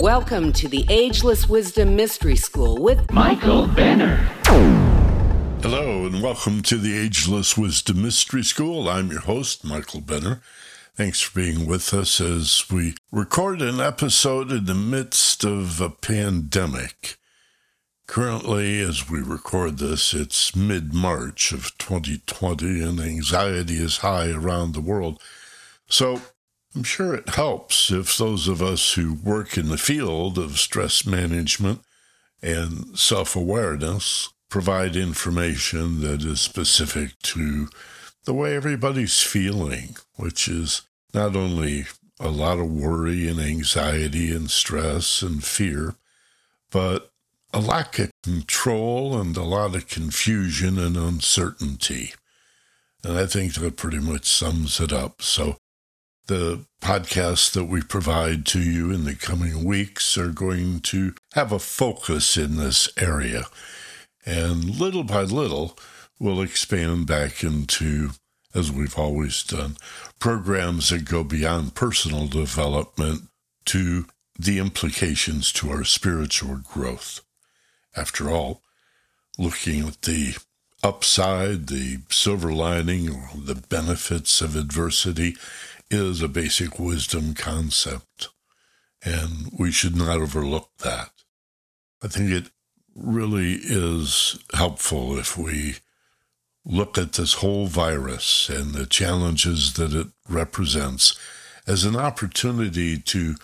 Welcome to the Ageless Wisdom Mystery School with Michael Benner. Hello, and welcome to the Ageless Wisdom Mystery School. I'm your host, Michael Benner. Thanks for being with us as we record an episode in the midst of a pandemic. Currently, as we record this, it's mid March of 2020, and anxiety is high around the world. So, I'm sure it helps if those of us who work in the field of stress management and self awareness provide information that is specific to the way everybody's feeling, which is not only a lot of worry and anxiety and stress and fear, but a lack of control and a lot of confusion and uncertainty. And I think that pretty much sums it up. So, the podcasts that we provide to you in the coming weeks are going to have a focus in this area. And little by little, we'll expand back into, as we've always done, programs that go beyond personal development to the implications to our spiritual growth. After all, looking at the upside, the silver lining, or the benefits of adversity is a basic wisdom concept, and we should not overlook that. I think it really is helpful if we look at this whole virus and the challenges that it represents as an opportunity to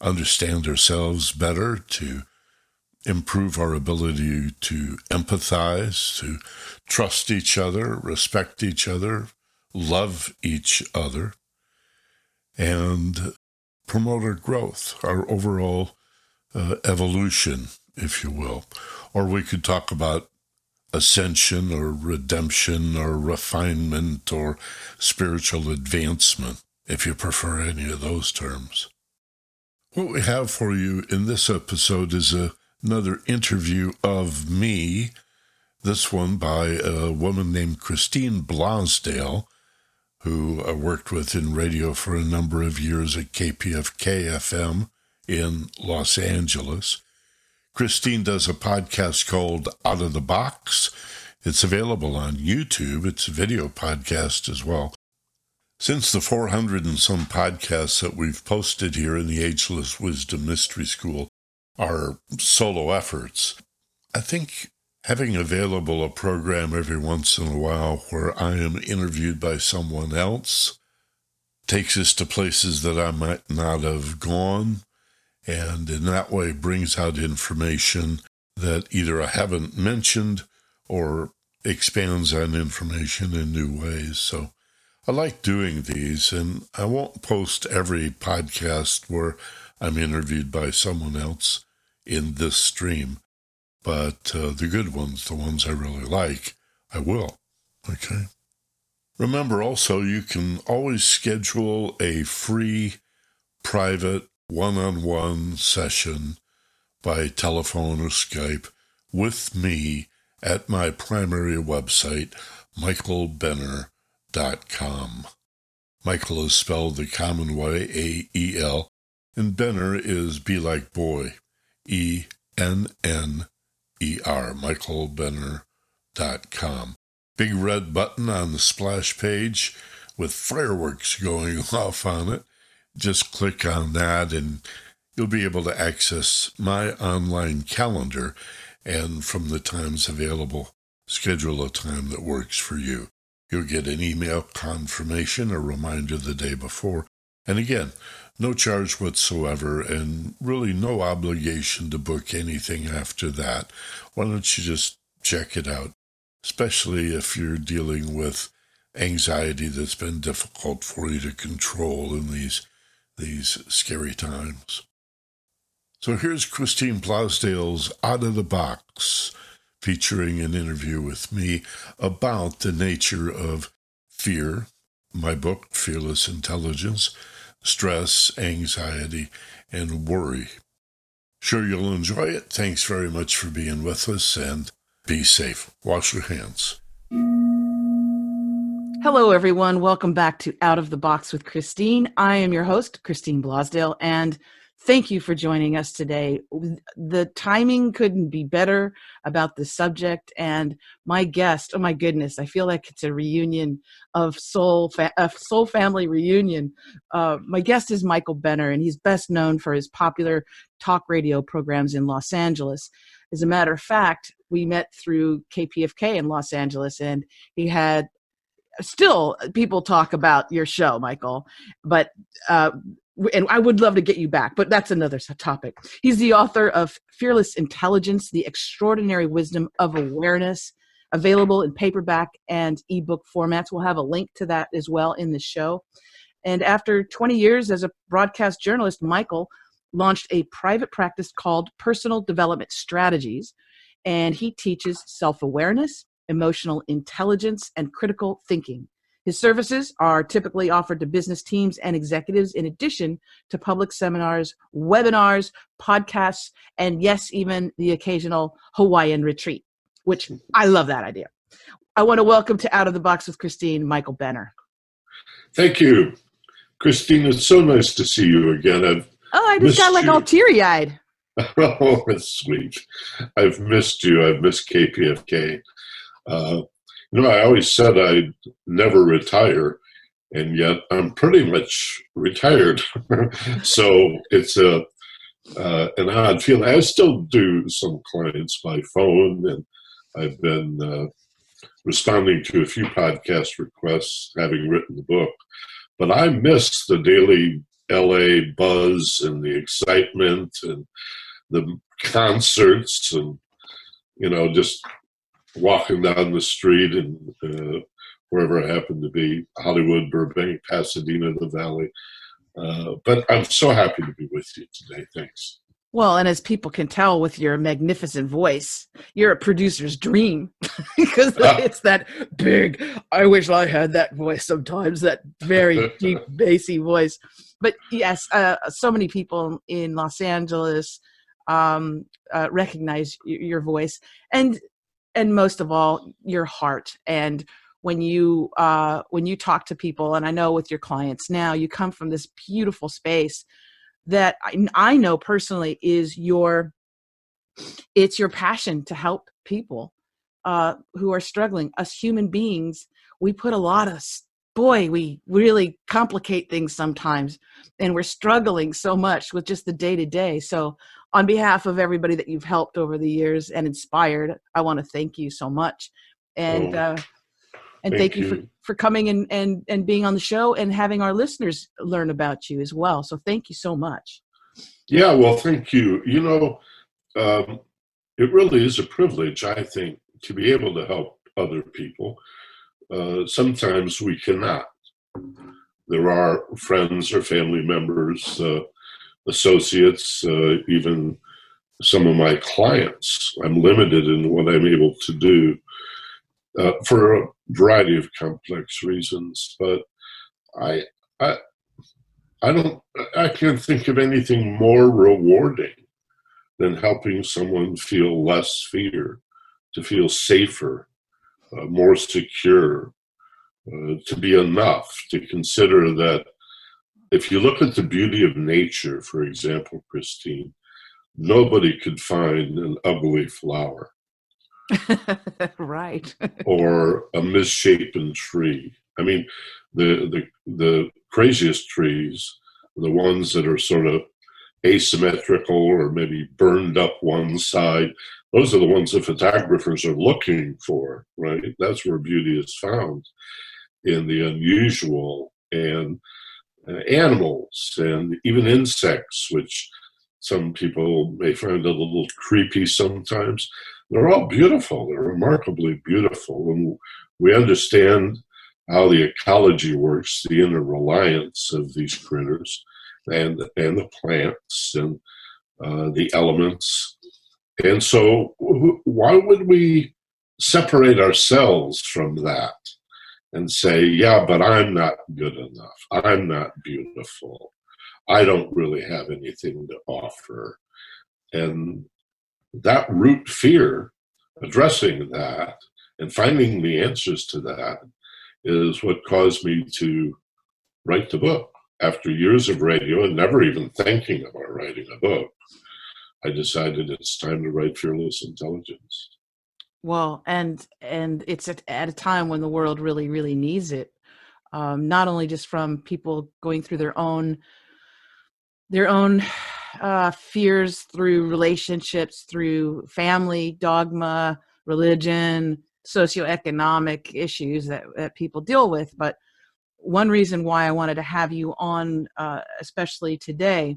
understand ourselves better, to improve our ability to empathize, to trust each other, respect each other, love each other, and promote our growth, our overall uh, evolution, if you will. Or we could talk about ascension or redemption or refinement or spiritual advancement, if you prefer any of those terms. What we have for you in this episode is a another interview of me, this one by a woman named Christine Blosdale, who I worked with in radio for a number of years at KPFK FM in Los Angeles. Christine does a podcast called Out of the Box. It's available on YouTube. It's a video podcast as well. Since the 400 and some podcasts that we've posted here in the Ageless Wisdom Mystery School are solo efforts. I think having available a program every once in a while where I am interviewed by someone else takes us to places that I might not have gone, and in that way brings out information that either I haven't mentioned or expands on information in new ways. So I like doing these, and I won't post every podcast where I'm interviewed by someone else in this stream, but uh, the good ones, the ones I really like, I will. Okay. Remember also, you can always schedule a free, private, one on one session by telephone or Skype with me at my primary website, michaelbenner.com. Michael is spelled the common way, A E L, and Benner is be like boy, E N N E R, michaelbenner.com. Big red button on the splash page with fireworks going off on it. Just click on that and you'll be able to access my online calendar and from the times available, schedule a time that works for you. You'll get an email confirmation, a reminder the day before. And again, no charge whatsoever, and really no obligation to book anything after that. Why don't you just check it out, especially if you're dealing with anxiety that's been difficult for you to control in these these scary times. So here's Christine Blosdale's Out of the Box, featuring an interview with me about the nature of fear, my book, Fearless Intelligence, stress, anxiety, and worry. Sure, you'll enjoy it. Thanks very much for being with us and be safe. Wash your hands. Hello, everyone. Welcome back to Out of the Box with Christine. I am your host, Christine Blosdale, and thank you for joining us today. The timing couldn't be better about the subject, and my guest. Oh my goodness, I feel like it's a reunion of soul, a soul family reunion. Uh, my guest is Michael Benner, and he's best known for his popular talk radio programs in Los Angeles. As a matter of fact, we met through KPFK in Los Angeles, and he had still people talk about your show, Michael, but uh, and I would love to get you back, but that's another topic. He's the author of Fearless Intelligence: The Extraordinary Wisdom of Awareness, available in paperback and ebook formats. We'll have a link to that as well in the show. And after 20 years as a broadcast journalist, Michael launched a private practice called Personal Development Strategies, and he teaches self awareness, emotional intelligence, and critical thinking. His services are typically offered to business teams and executives in addition to public seminars, webinars, podcasts, and yes, even the occasional Hawaiian retreat, which I love that idea. I want to welcome to Out of the Box with Christine, Michael Benner. Thank you. Christine, it's so nice to see you again. I've oh, I just got like you. all teary eyed. oh, it's sweet. I've missed you. I've missed KPFK. Uh, you know, I always said I'd never retire, and yet I'm pretty much retired. so it's a uh, an odd feeling. I still do some clients by phone, and I've been uh, responding to a few podcast requests, having written the book. But I miss the daily LA buzz and the excitement and the concerts and you know just walking down the street and uh, wherever I happen to be, Hollywood, Burbank, Pasadena, the Valley. Uh, but I'm so happy to be with you today. Thanks. Well, and as people can tell with your magnificent voice, you're a producer's dream because ah. it's that big. I wish I had that voice sometimes, that very deep, bassy voice. But yes, uh, so many people in Los Angeles um, uh, recognize your voice. And and most of all your heart. And when you uh, when you talk to people and i know with your clients now you come from this beautiful space that I, I know personally is your it's your passion to help people uh, who are struggling. Us human beings we put a lot of boy we really complicate things sometimes and we're struggling so much with just the day to day so on behalf of everybody that you've helped over the years and inspired, I want to thank you so much. And oh, uh, and thank, thank you. you, for, for coming and, and, and being on the show and having our listeners learn about you as well. So thank you so much. Yeah, well, thank you. You know, um, it really is a privilege, I think, to be able to help other people. Uh, sometimes we cannot. There are friends or family members uh, associates, uh, even some of my clients. I'm limited in what I'm able to do uh, for a variety of complex reasons. But I, I, I don't. I can't think of anything more rewarding than helping someone feel less fear, to feel safer, uh, more secure, uh, to be enough, to consider that if you look at the beauty of nature, for example, Christine, nobody could find an ugly flower. right. or a misshapen tree. I mean, the, the the craziest trees, the ones that are sort of asymmetrical or maybe burned up one side, those are the ones the photographers are looking for, right? That's where beauty is found in the unusual. And animals and even insects, which some people may find a little creepy sometimes. They're all beautiful. They're remarkably beautiful. And we understand how the ecology works, the interreliance of these critters and, and the plants and uh, the elements. And so, why would we separate ourselves from that? And say, yeah, but I'm not good enough. I'm not beautiful. I don't really have anything to offer. And that root fear, addressing that and finding the answers to that is what caused me to write the book. after years of radio and never even thinking about writing a book, I decided it's time to write Fearless Intelligence. Well, and and it's at, at a time when the world really, really needs it. Um, not only just from people going through their own their own uh, fears through relationships, through family dogma, religion, socioeconomic issues that, that people deal with. But one reason why I wanted to have you on, uh, especially today,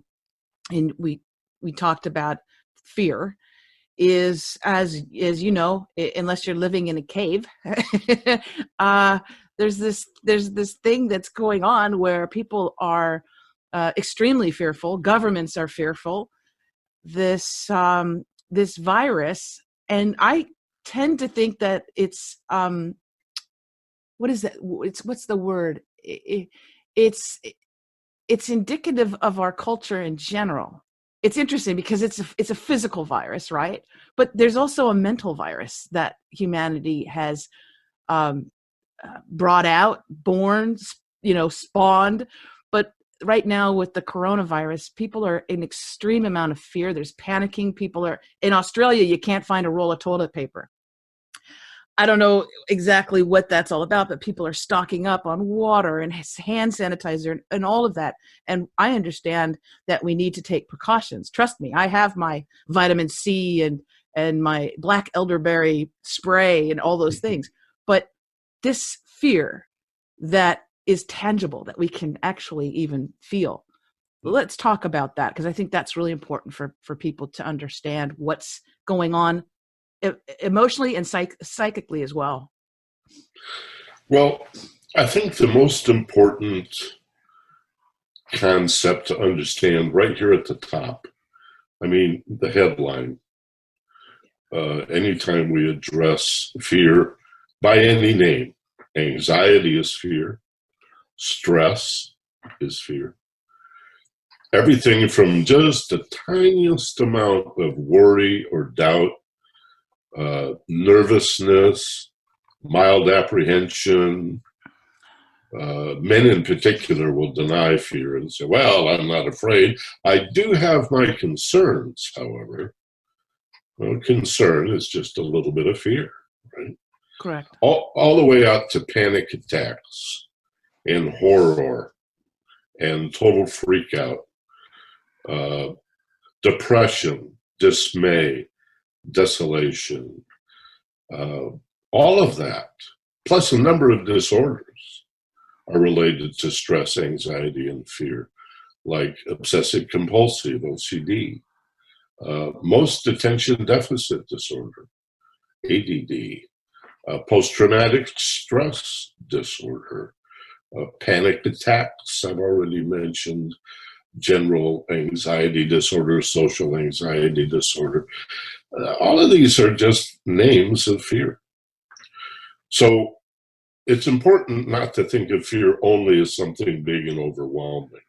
and we we talked about fear, is as as you know, unless you're living in a cave, uh, there's this there's this thing that's going on where people are uh, extremely fearful. Governments are fearful. This um, this virus, and I tend to think that it's um, what is that? It's what's the word? It, it's it's indicative of our culture in general. It's interesting because it's a, it's a physical virus, right? But there's also a mental virus that humanity has um, uh, brought out, born, you know, spawned. But right now with the coronavirus, people are in extreme amount of fear. There's panicking. People are in Australia. You can't find a roll of toilet paper. I don't know exactly what that's all about, but people are stocking up on water and hand sanitizer and, and, all of that. And I understand that we need to take precautions. Trust me, I have my vitamin C and and my black elderberry spray and all those mm-hmm. things. But this fear that is tangible that we can actually even feel let's talk about that because i think that's really important for for people to understand what's going on emotionally and psych- psychically as well well i think the most important concept to understand right here at the top i mean the headline uh, anytime we address fear by any name anxiety is fear stress is fear. Everything from just the tiniest amount of worry or doubt, uh, nervousness, mild apprehension. Uh, men in particular will deny fear and say, Well, I'm not afraid. I do have my concerns, however. Well, concern is just a little bit of fear, right? Correct. All, all the way out to panic attacks and horror and total freakout, uh, depression, dismay, desolation, uh, all of that, plus a number of disorders, are related to stress, anxiety, and fear, like obsessive compulsive, OCD, uh, most attention deficit disorder, ADD, uh, post traumatic stress disorder, uh, panic attacks. I've already mentioned general anxiety disorder, social anxiety disorder. All of these are just names of fear. So it's important not to think of fear only as something big and overwhelming,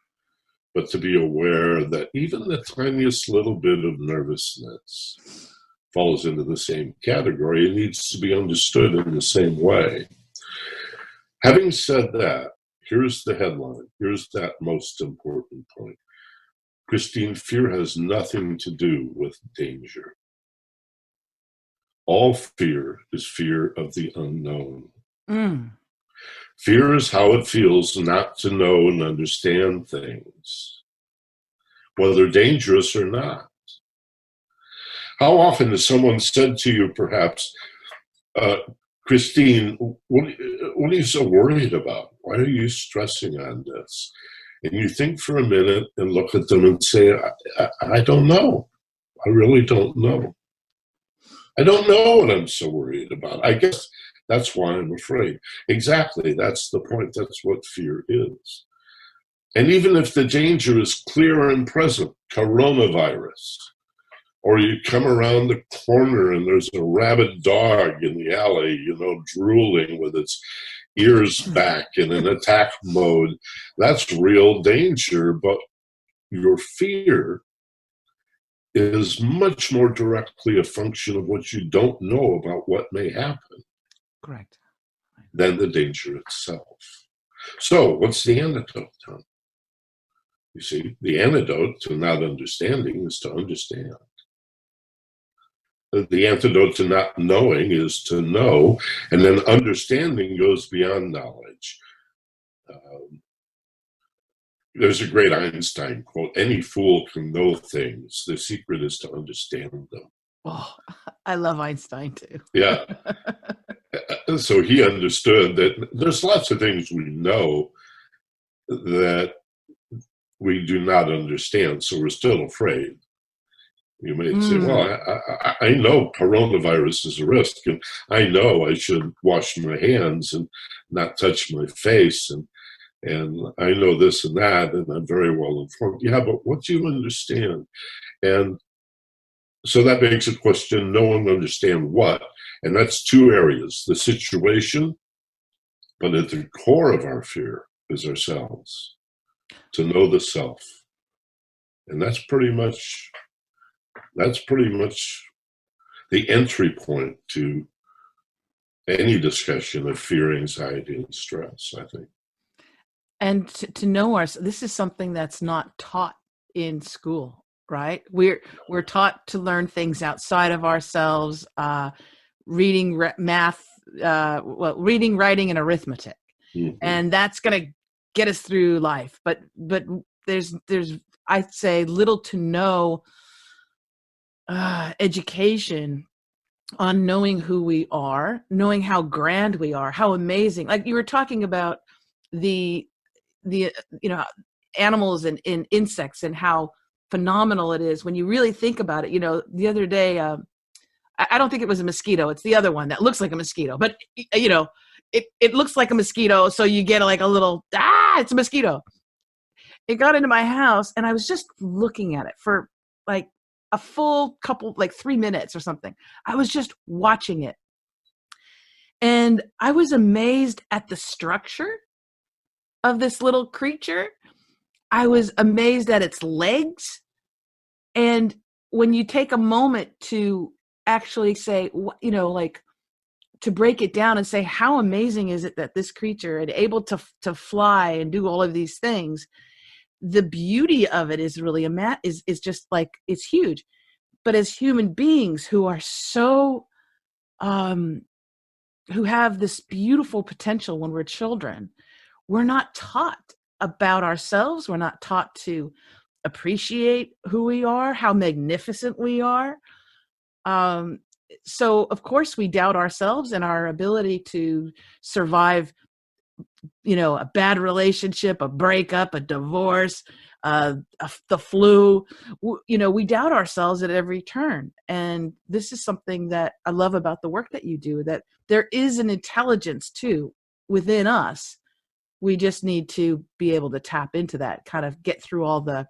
but to be aware that even the tiniest little bit of nervousness falls into the same category. It needs to be understood in the same way. Having said that, here's the headline. Here's that most important point. Christine, fear has nothing to do with danger. All fear is fear of the unknown. Mm. Fear is how it feels not to know and understand things, whether dangerous or not. How often has someone said to you, perhaps, uh, Christine, what, what are you so worried about? Why are you stressing on this? And you think for a minute and look at them and say, I, I, I don't know. I really don't know. I don't know what I'm so worried about. I guess that's why I'm afraid. Exactly. That's the point. That's what fear is. And even if the danger is clear and present, coronavirus, or you come around the corner and there's a rabid dog in the alley, you know, drooling with its ears hmm. back in an attack mode. That's real danger, but your fear is much more directly a function of what you don't know about what may happen. Correct. Than the danger itself. So, what's the antidote, Tom? You see, the antidote to not understanding is to understand. The antidote to not knowing is to know, and then understanding goes beyond knowledge. Um, there's a great Einstein quote Any fool can know things, the secret is to understand them. Oh, I love Einstein too. Yeah. so he understood that there's lots of things we know that we do not understand, so we're still afraid. You may mm. say, hmm. well, I, I, I, know coronavirus is a risk, and I know I should wash my hands and not touch my face, and and I know this and that, and I'm very well informed. Yeah, but what do you understand? And so that makes a question no one understand what, and that's two areas the situation, but at the core of our fear is ourselves, to know the self. And that's pretty much that's pretty much the entry point to any discussion of fear, anxiety, and stress, I think. And to, to know our this is something that's not taught in school, right? We're we're taught to learn things outside of ourselves, uh, reading, re- math, uh, well, reading, writing, and arithmetic, mm-hmm. and that's going to get us through life. But but there's there's I'd say little to no uh, education on knowing who we are, knowing how grand we are, how amazing. Like you were talking about the the you know animals and, and insects and how phenomenal it is when you really think about it. You know, the other day, uh, I don't think it was a mosquito. It's the other one that looks like a mosquito, but you know, it it looks like a mosquito, so you get like a little ah, it's a mosquito. It got into my house, and I was just looking at it for like a full couple, like three minutes or something. I was just watching it. And I was amazed at the structure of this little creature. I was amazed at its legs. And when you take a moment to actually say, you know, like to break it down and say, how amazing is it that this creature is able to to fly and do all of these things? the beauty of it is really a mat is is just like it's huge but as human beings who are so um who have this beautiful potential when we're children we're not taught about ourselves we're not taught to appreciate who we are how magnificent we are. Um so of course we doubt ourselves and our ability to survive you know a bad relationship a breakup a divorce uh, the flu you know we doubt ourselves at every turn. And this is something that i love about the work that you do that there is an intelligence too within us we just need to be able to tap into that kind of get through all the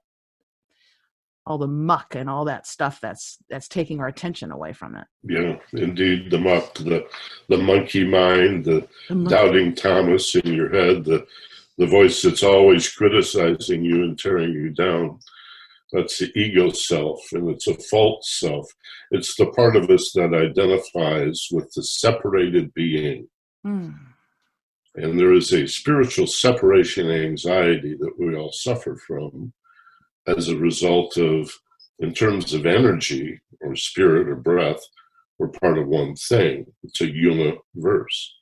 all the muck and all that stuff that's that's taking our attention away from it. Yeah, indeed, the muck, the the monkey mind, the, the monkey. doubting Thomas in your head, the the voice that's always criticizing you and tearing you down. That's the ego self, and it's a false self. It's the part of us that identifies with the separated being. Mm. And there is a spiritual separation anxiety that we all suffer from as a result of, in terms of energy or spirit or breath, we're part of one thing. It's a universe.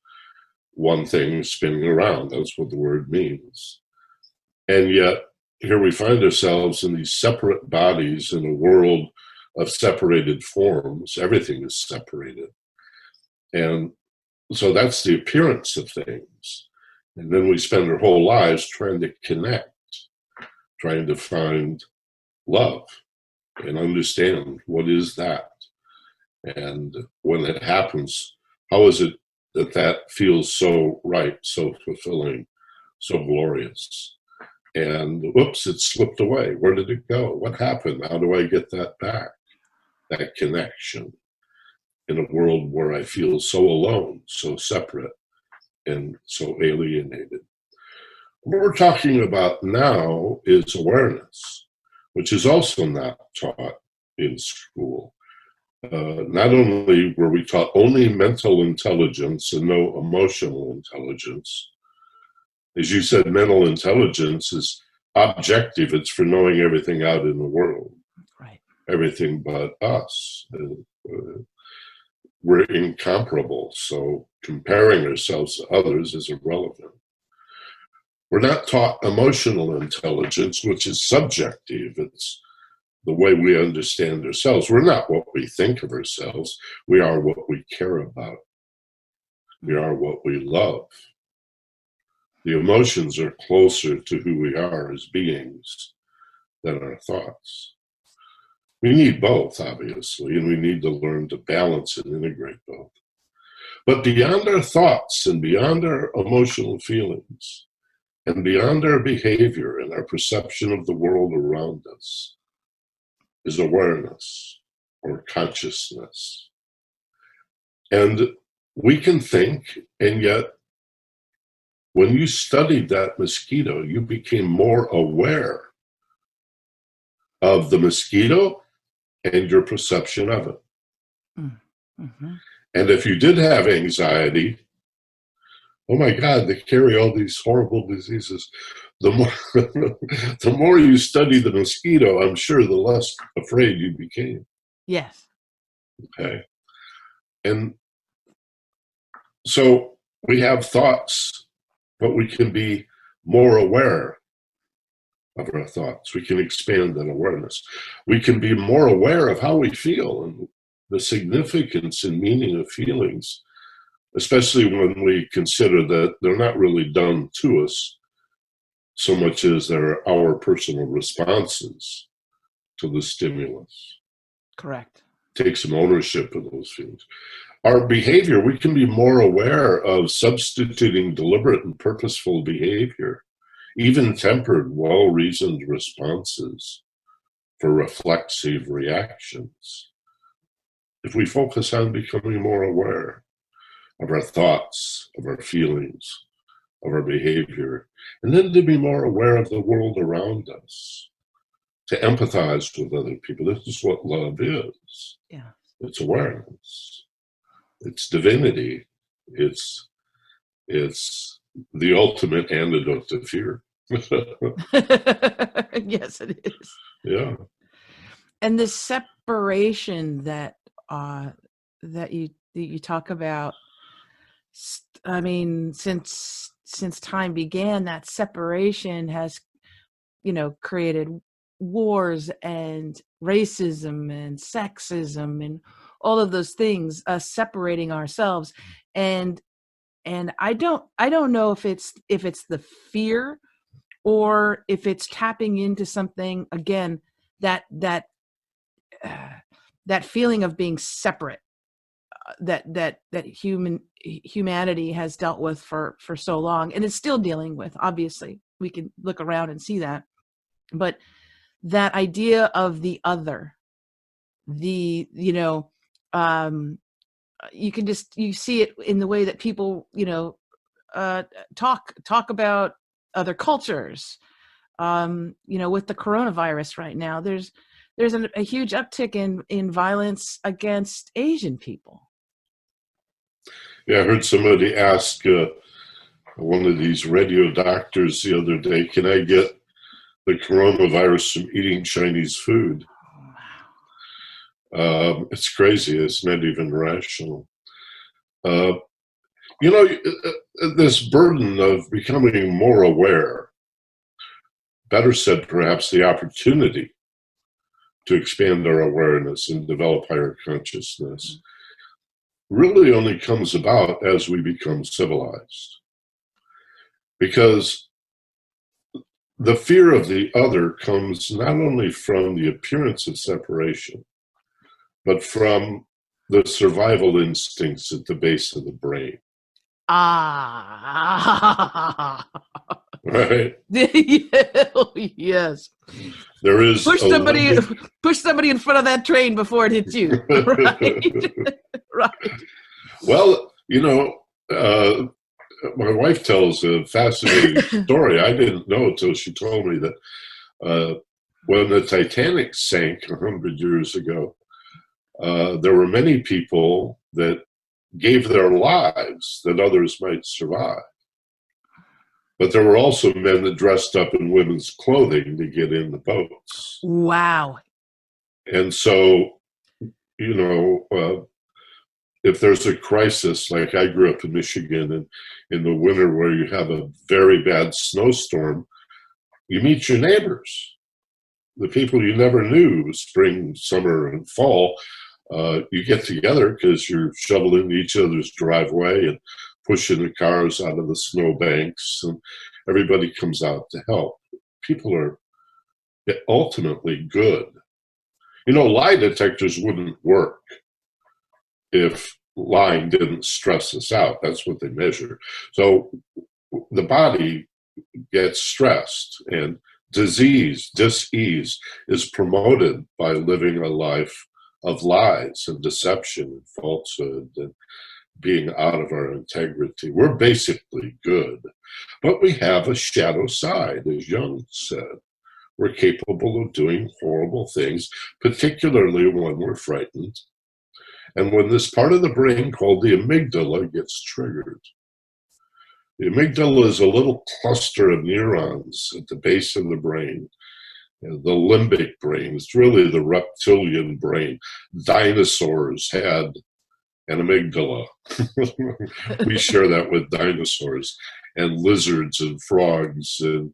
One thing spinning around. That's what the word means. And yet, here we find ourselves in these separate bodies in a world of separated forms. Everything is separated. And so that's the appearance of things. And then we spend our whole lives trying to connect trying to find love and understand what is that. And when it happens, how is it that that feels so right, so fulfilling, so glorious? And whoops, it slipped away. Where did it go? What happened? How do I get that back? That connection in a world where I feel so alone, so separate, and so alienated. What we're talking about now is awareness, which is also not taught in school. Uh, not only were we taught only mental intelligence and no emotional intelligence, as you said, mental intelligence is objective, it's for knowing everything out in the world. Right. Everything but us. Uh, uh, we're incomparable, so comparing ourselves to others is irrelevant. We're not taught emotional intelligence, which is subjective. It's the way we understand ourselves. We're not what we think of ourselves, we are what we care about, we are what we love. The emotions are closer to who we are as beings than our thoughts. We need both, obviously, and we need to learn to balance and integrate both. But beyond our thoughts and beyond our emotional feelings, and beyond our behavior and our perception of the world around us, is awareness or consciousness. And we can think, and yet, when you studied that mosquito, you became more aware of the mosquito and your perception of it. Mm, mm-hmm. And if you did have anxiety, oh my God, they carry all these horrible diseases. The more, the more you study the mosquito, I'm sure the less afraid you became. Yes. Okay. And so we have thoughts, but we can be more aware of our thoughts. We can expand that awareness. We can be more aware of how we feel and the significance and meaning of feelings especially when we consider that they're not really done to us so much as they're our personal responses to the stimulus. Correct. Take some ownership of those feelings. Our behavior, we can be more aware of substituting deliberate and purposeful behavior, even tempered, well reasoned responses for reflexive reactions. If we focus on becoming more aware, of our thoughts, of our feelings, of our behavior, and then to be more aware of the world around us, to empathize with other people. This is what love is. Yeah. It's awareness. It's divinity. It's it's the ultimate antidote to fear. yes, it is. Yeah. And the separation that uh that you that you talk about I mean, since since time began, that separation has, you know, created wars and racism and sexism and all of those things, uh, separating ourselves. And and I don't I don't know if it's if it's the fear or if it's tapping into something again that that uh, that feeling of being separate that that that human humanity has dealt with for for so long and is still dealing with obviously. We can look around and see that. But that idea of the other the you know um you can just you see it in the way that people you know uh talk talk about other cultures um you know with the coronavirus right now there's there's a, a huge uptick in in violence against asian people yeah, I heard somebody ask uh, one of these radio doctors the other day, can I get the coronavirus from eating Chinese food? Um, it's crazy. It's not even rational. Uh, you know, uh, uh, this burden of becoming more aware, better said, perhaps the opportunity to expand our awareness and develop higher consciousness really only comes about as we become civilized. Because the fear of the other comes not only from the appearance of separation, but from the survival instincts at the base of the brain. Ah. right? yes. There is push somebody push somebody in front of that train before it hits you. right. right. Well, you know, uh, my wife tells a fascinating story. I didn't know until she told me that uh, when the Titanic sank a hundred years ago, uh, there were many people that gave their lives that others might survive. But there were also men that dressed up in women's clothing to get in the boats. Wow. And so, you know, uh, if there's a crisis, like I grew up in Michigan, and in the winter where you have a very bad snowstorm, you meet your neighbors, the people you never knew, spring, summer, and fall. Uh, you get together because you're shoveling each other's driveway and pushing the cars out of the snow banks, and everybody comes out to help. People are ultimately good. You know, lie detectors wouldn't work if lying didn't stress us out. That's what they measure. So the body gets stressed and disease, disease is promoted by living a life of lies and deception and falsehood and being out of our integrity. We're basically good, but we have a shadow side, as Jung said. We're capable of doing horrible things, particularly when we're frightened. And when this part of the brain called the amygdala gets triggered. The amygdala is a little cluster of neurons at the base of the brain. The limbic brain, it's really the reptilian brain. Dinosaurs had an amygdala. we share that with dinosaurs and lizards and frogs and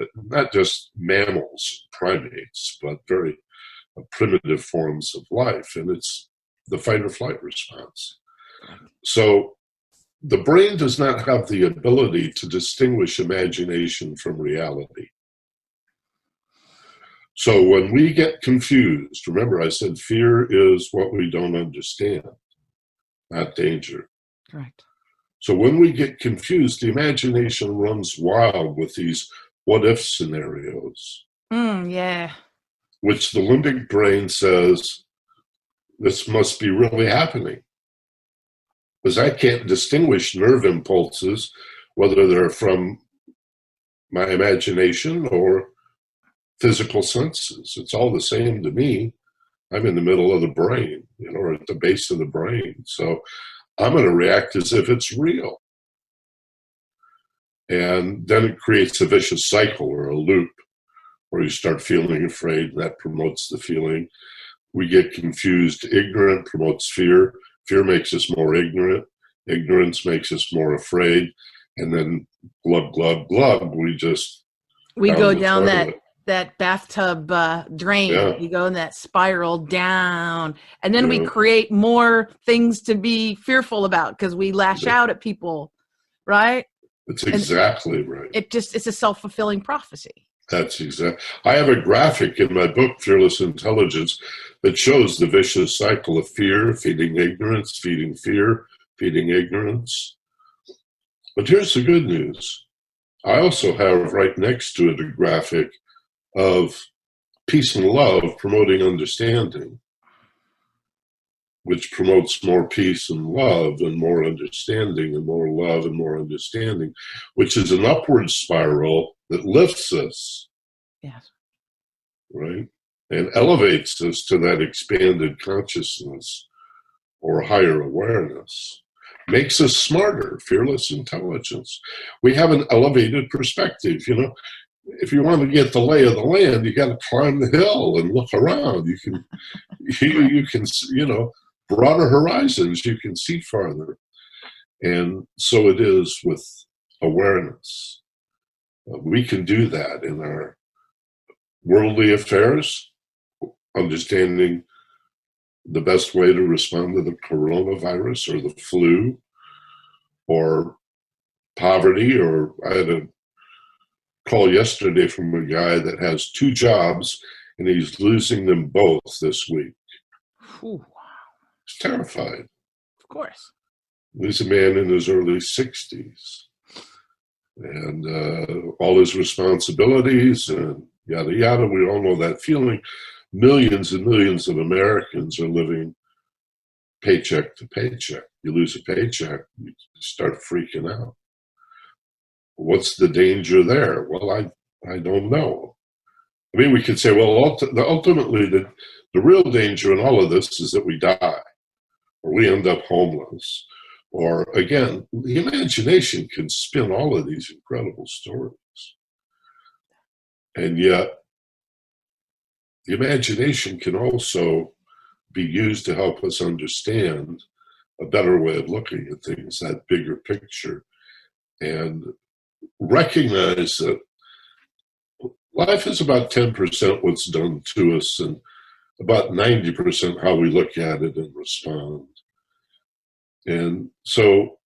uh, not just mammals, primates, but very uh, primitive forms of life. And it's the fight or flight response. So the brain does not have the ability to distinguish imagination from reality. So when we get confused, remember I said fear is what we don't understand not danger. Correct. So when we get confused, the imagination runs wild with these what if scenarios. Mm, yeah. Which the limbic brain says, this must be really happening. Because I can't distinguish nerve impulses, whether they're from my imagination or physical senses. It's all the same to me. I'm in the middle of the brain, you know, or at the base of the brain. So I'm going to react as if it's real. And then it creates a vicious cycle or a loop where you start feeling afraid, and that promotes the feeling. We get confused. Ignorant promotes fear. Fear makes us more ignorant. Ignorance makes us more afraid. And then glub, glub, glub, we just. We go down that that bathtub uh, drain. Yeah. You go in that spiral down, and then yeah. we create more things to be fearful about because we lash yeah. out at people, right? That's exactly and right. It just it's a self fulfilling prophecy. That's exact. I have a graphic in my book, Fearless Intelligence, that shows the vicious cycle of fear, feeding ignorance, feeding fear, feeding ignorance. But here's the good news. I also have right next to it a graphic of peace and love promoting understanding, which promotes more peace and love and more understanding and more love and more understanding, which is an upward spiral that lifts us. Yes. Right? And elevates us to that expanded consciousness or higher awareness. Makes us smarter, fearless intelligence. We have an elevated perspective. You know, if you want to get the lay of the land, you got to climb the hill and look around. You can, you, you can, you know, broader horizons. You can see farther, and so it is with awareness. Uh, we can do that in our worldly affairs, understanding the best way to respond to the coronavirus or the flu, or poverty, or I had a call yesterday from a guy that has two jobs and he's losing them both this week. Ooh. He's terrified. Of course. He's a man in his early 60s. And uh, all his responsibilities and yada yada. We all know that feeling. Millions and millions of Americans are living paycheck to paycheck. You lose a paycheck, you start freaking out. What's the danger there? Well, I, I don't know. I mean, we could say, well, ultimately, the, the real danger in all of this is that we die, or we end up homeless, Or again, the imagination can spin all of these incredible stories. And yet, the imagination can also be used to help us understand a better way of looking at things, that bigger picture, and recognize that life is about 10% what's done to us and about 90% how we look at it and respond. And so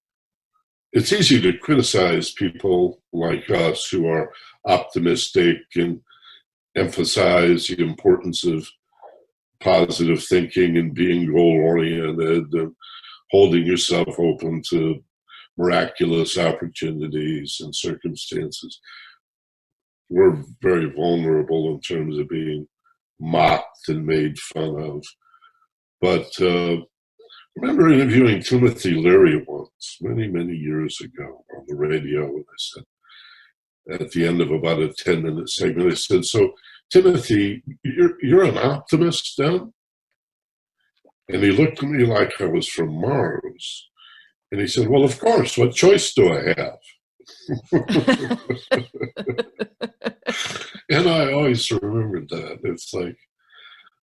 it's easy to criticize people like us who are optimistic and emphasize the importance of positive thinking and being goal oriented and holding yourself open to miraculous opportunities and circumstances. We're very vulnerable in terms of being mocked and made fun of. But uh, remember interviewing Timothy Leary once, many, many years ago on the radio, and I said, at the end of about a 10 minute segment, I said, So, Timothy, you're, you're an optimist then? And he looked at me like I was from Mars. And he said, Well, of course, what choice do I have? and I always remembered that. It's like,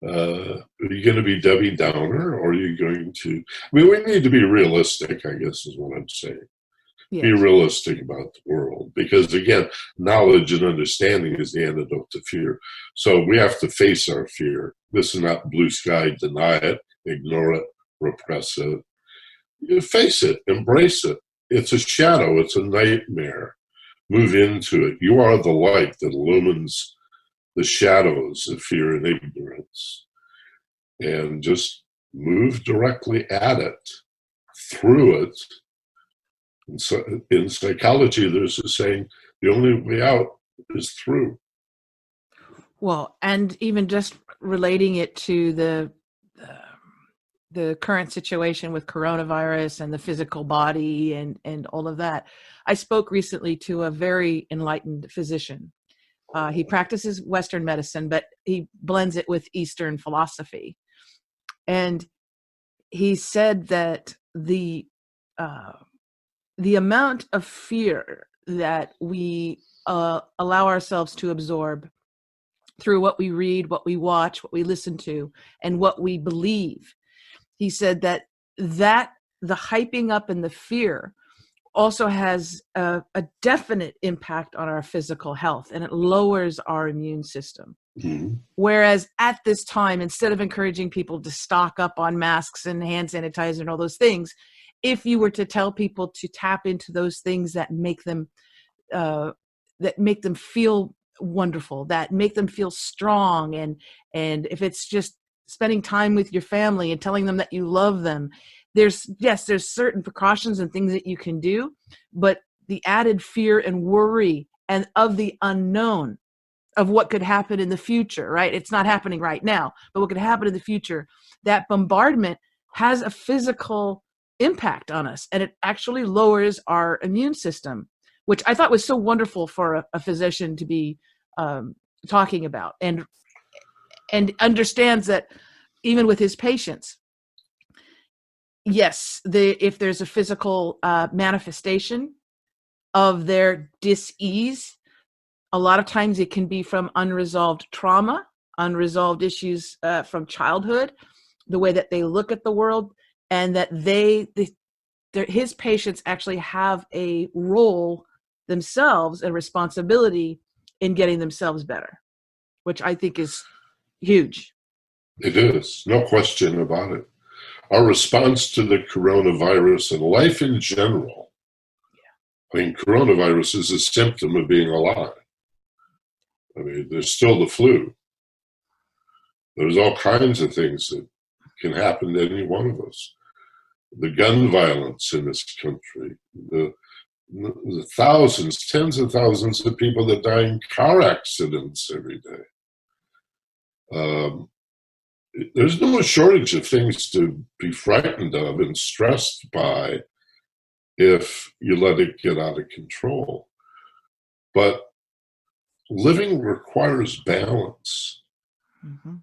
uh, are you going to be Debbie Downer or are you going to? I mean, we need to be realistic, I guess, is what I'm saying. Yes. Be realistic about the world because, again, knowledge and understanding is the antidote to fear. So we have to face our fear. This is not blue sky, deny it, ignore it, repress it. Face it, embrace it. It's a shadow, it's a nightmare. Move into it. You are the light that illumines the shadows of fear and ignorance and just move directly at it, through it. And so in psychology, there's a saying the only way out is through. Well, and even just relating it to the the current situation with coronavirus and the physical body and and all of that. I spoke recently to a very enlightened physician uh, he practices Western medicine, but he blends it with Eastern philosophy. And he said that the uh, the amount of fear that we uh, allow ourselves to absorb through what we read, what we watch, what we listen to, and what we believe. He said that that the hyping up and the fear also has a, a, definite impact on our physical health and it lowers our immune system. Mm-hmm. Whereas at this time, instead of encouraging people to stock up on masks and hand sanitizer and all those things, if you were to tell people to tap into those things that make them uh, that make them feel wonderful, that make them feel strong, and and if it's just spending time with your family and telling them that you love them. There's yes there's certain precautions and things that you can do but the added fear and worry and of the unknown of what could happen in the future right? It's not happening right now but what could happen in the future that bombardment has a physical impact on us and it actually lowers our immune system which i thought was so wonderful for a, a physician to be um, talking about. And and understands that even with his patients yes the if there's a physical uh, manifestation of their dis-ease a lot of times it can be from unresolved trauma unresolved issues uh, from childhood the way that they look at the world and that they the, his patients actually have a role themselves and responsibility in getting themselves better which i think is huge it is no question about it our response to the coronavirus and life in general. Yeah. I mean, coronavirus is a symptom of being alive. I mean, there's still the flu. There's all kinds of things that can happen to any one of us. The gun violence in this country, the, the thousands, tens of thousands of people that die in car accidents every day. Um, there's no shortage of things to be frightened of and stressed by if you let it get out of control. But living requires balance. Mm-hmm.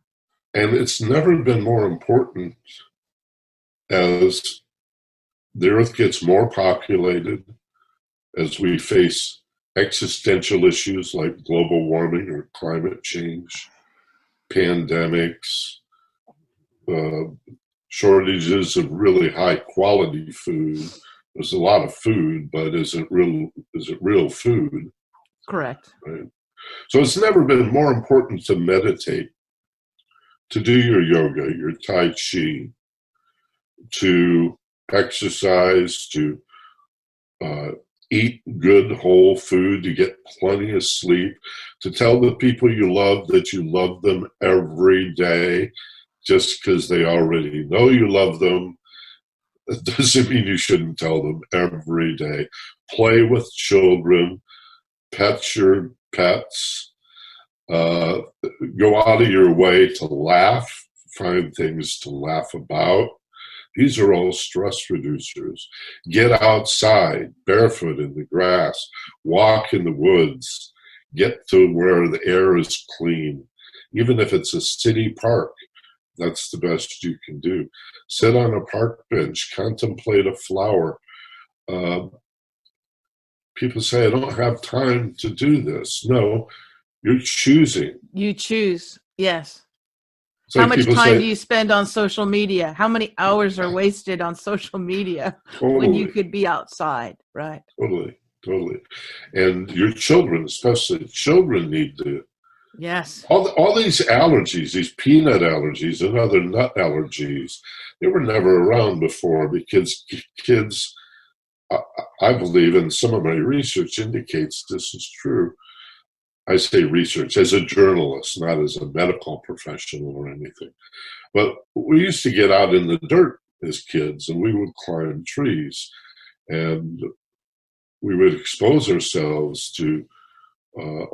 And it's never been more important as the earth gets more populated as we face existential issues like global warming or climate change, pandemics, uh, shortages of really high quality food. There's a lot of food, but is it real? Is it real food? Correct. Right. So it's never been more important to meditate, to do your yoga, your tai chi, to exercise, to uh, eat good whole food, to get plenty of sleep, to tell the people you love that you love them every day just because they already know you love them. Doesn't mean you shouldn't tell them every day. Play with children, pet your pets, uh, go out of your way to laugh, find things to laugh about. These are all stress reducers. Get outside, barefoot in the grass, walk in the woods, get to where the air is clean. Even if it's a city park, that's the best you can do. Sit on a park bench, contemplate a flower. Uh, people say, I don't have time to do this. No, you're choosing. You choose, yes. So How much time say, do you spend on social media? How many hours are wasted on social media totally, when you could be outside, right? Totally, totally. And your children, especially children, need to. Yes. All, all these allergies, these peanut allergies and other nut allergies, they were never around before because kids, I, I believe, and some of my research indicates this is true I say research as a journalist, not as a medical professional or anything. But we used to get out in the dirt as kids and we would climb trees and we would expose ourselves to uh,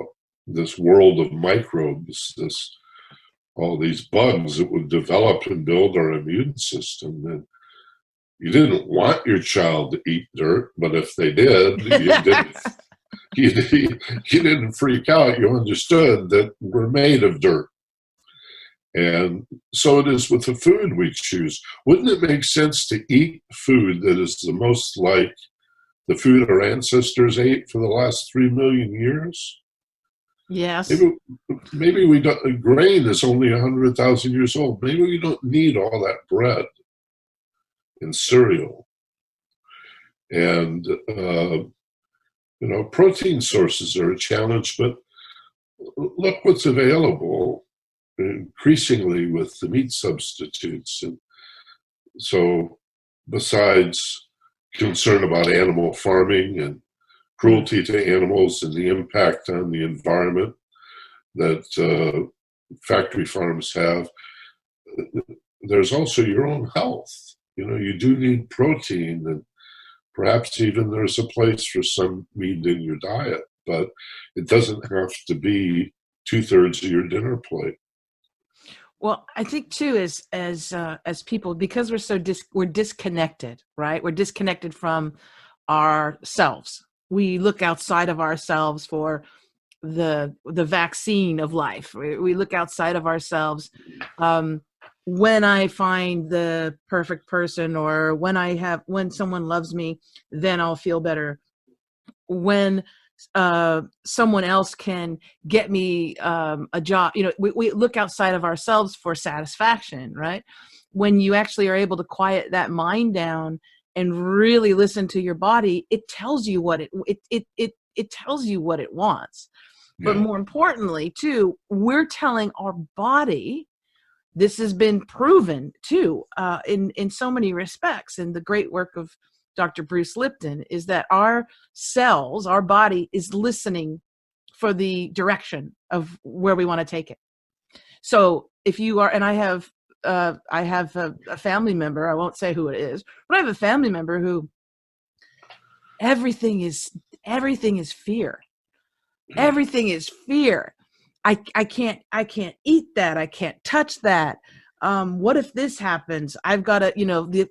this world of microbes, this all these bugs that would develop and build our immune system. And you didn't want your child to eat dirt, but if they did, you didn't you, you didn't freak out. You understood that we're made of dirt. And so it is with the food we choose. Wouldn't it make sense to eat food that is the most like the food our ancestors ate for the last three million years? Yes. Maybe, maybe we don't. Grain is only a hundred thousand years old. Maybe we don't need all that bread and cereal. And uh, you know, protein sources are a challenge, but look what's available increasingly with the meat substitutes. And so, besides concern about animal farming and cruelty to animals and the impact on the environment that uh, factory farms have, there's also your own health. You know, you do need protein and Perhaps even there's a place for some meat in your diet, but it doesn't have to be two thirds of your dinner plate. Well, I think too, as as uh, as people, because we're so dis- we're disconnected, right? We're disconnected from ourselves. We look outside of ourselves for the the vaccine of life. We, we look outside of ourselves um, when I find the perfect person or when I have when someone loves me, then I'll feel better. When uh, someone else can get me um, a job, you know, we, we look outside of ourselves for satisfaction, right? When you actually are able to quiet that mind down and really listen to your body, it tells you what it it it it, it tells you what it wants. Yeah. But more importantly, too, we're telling our body this has been proven too uh, in in so many respects and the great work of dr bruce lipton is that our cells our body is listening for the direction of where we want to take it. So if you are and i have uh, i have a, a family member i won't say who it is but i have a family member who everything is everything is fear. Everything is fear I I can't I can't eat that. I can't touch that. Um, what if this happens? I've got to, you know, the,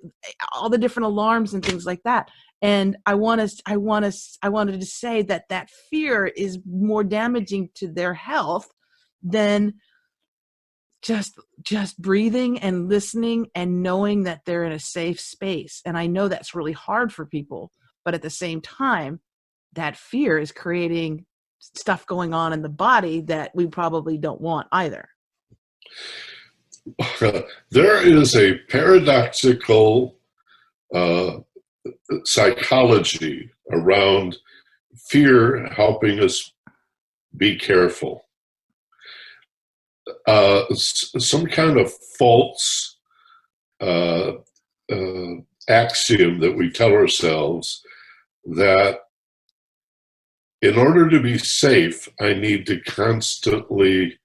all the different alarms and things like that. And I want to, I want to, I wanted to say that that fear is more damaging to their health than just just breathing and listening and knowing that they're in a safe space and i know that's really hard for people but at the same time that fear is creating stuff going on in the body that we probably don't want either. There is a paradoxical uh, psychology around fear helping us be careful. Uh, some kind of false uh, uh, axiom that we tell ourselves that in order to be safe, I need to constantly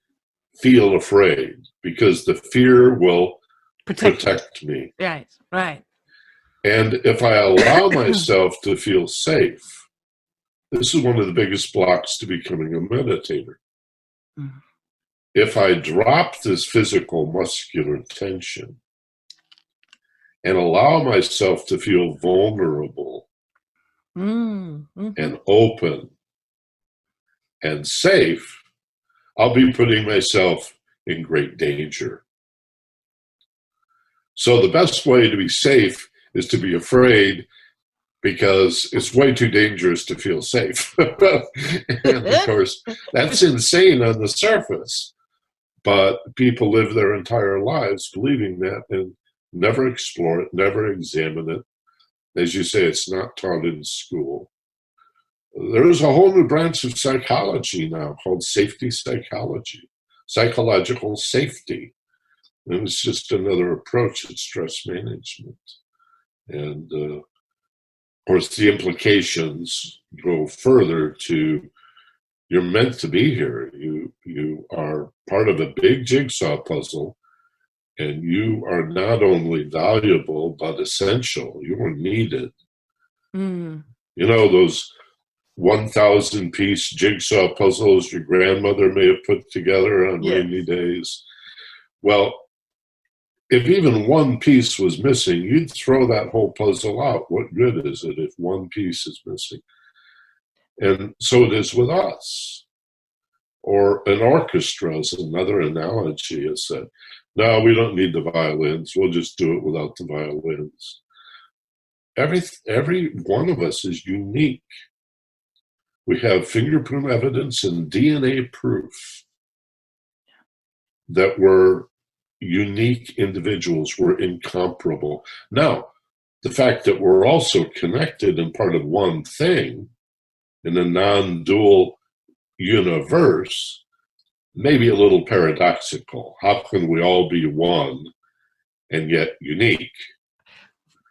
feel afraid because the fear will protect, protect me. Right, right. And if I allow myself to feel safe, this is one of the biggest blocks to becoming a meditator. Mm-hmm if I drop this physical muscular tension and allow myself to feel vulnerable mm-hmm. and open and safe, I'll be putting myself in great danger. So, the best way to be safe is to be afraid because it's way too dangerous to feel safe. and of course, that's insane on the surface. But people live their entire lives believing that and never explore it, never examine it. As you say, it's not taught in school. There is a whole new branch of psychology now called safety psychology, psychological safety. And it's just another approach at stress management. And uh, of course, the implications go further to you're meant to be here. You you are part of a big jigsaw puzzle, and you are not only valuable but essential. You are needed. Mm. You know those one thousand piece jigsaw puzzles your grandmother may have put together on yeah. rainy days. Well, if even one piece was missing, you'd throw that whole puzzle out. What good is it if one piece is missing? And so it is with us. Or an orchestra is another analogy is said, no, we don't need the violins. We'll just do it without the violins. Every, every one of us is unique. We have fingerprint evidence and DNA proof that we're unique individuals, we're incomparable. Now, the fact that we're also connected and part of one thing in a non dual universe may be a little paradoxical. How can we all be one and yet unique?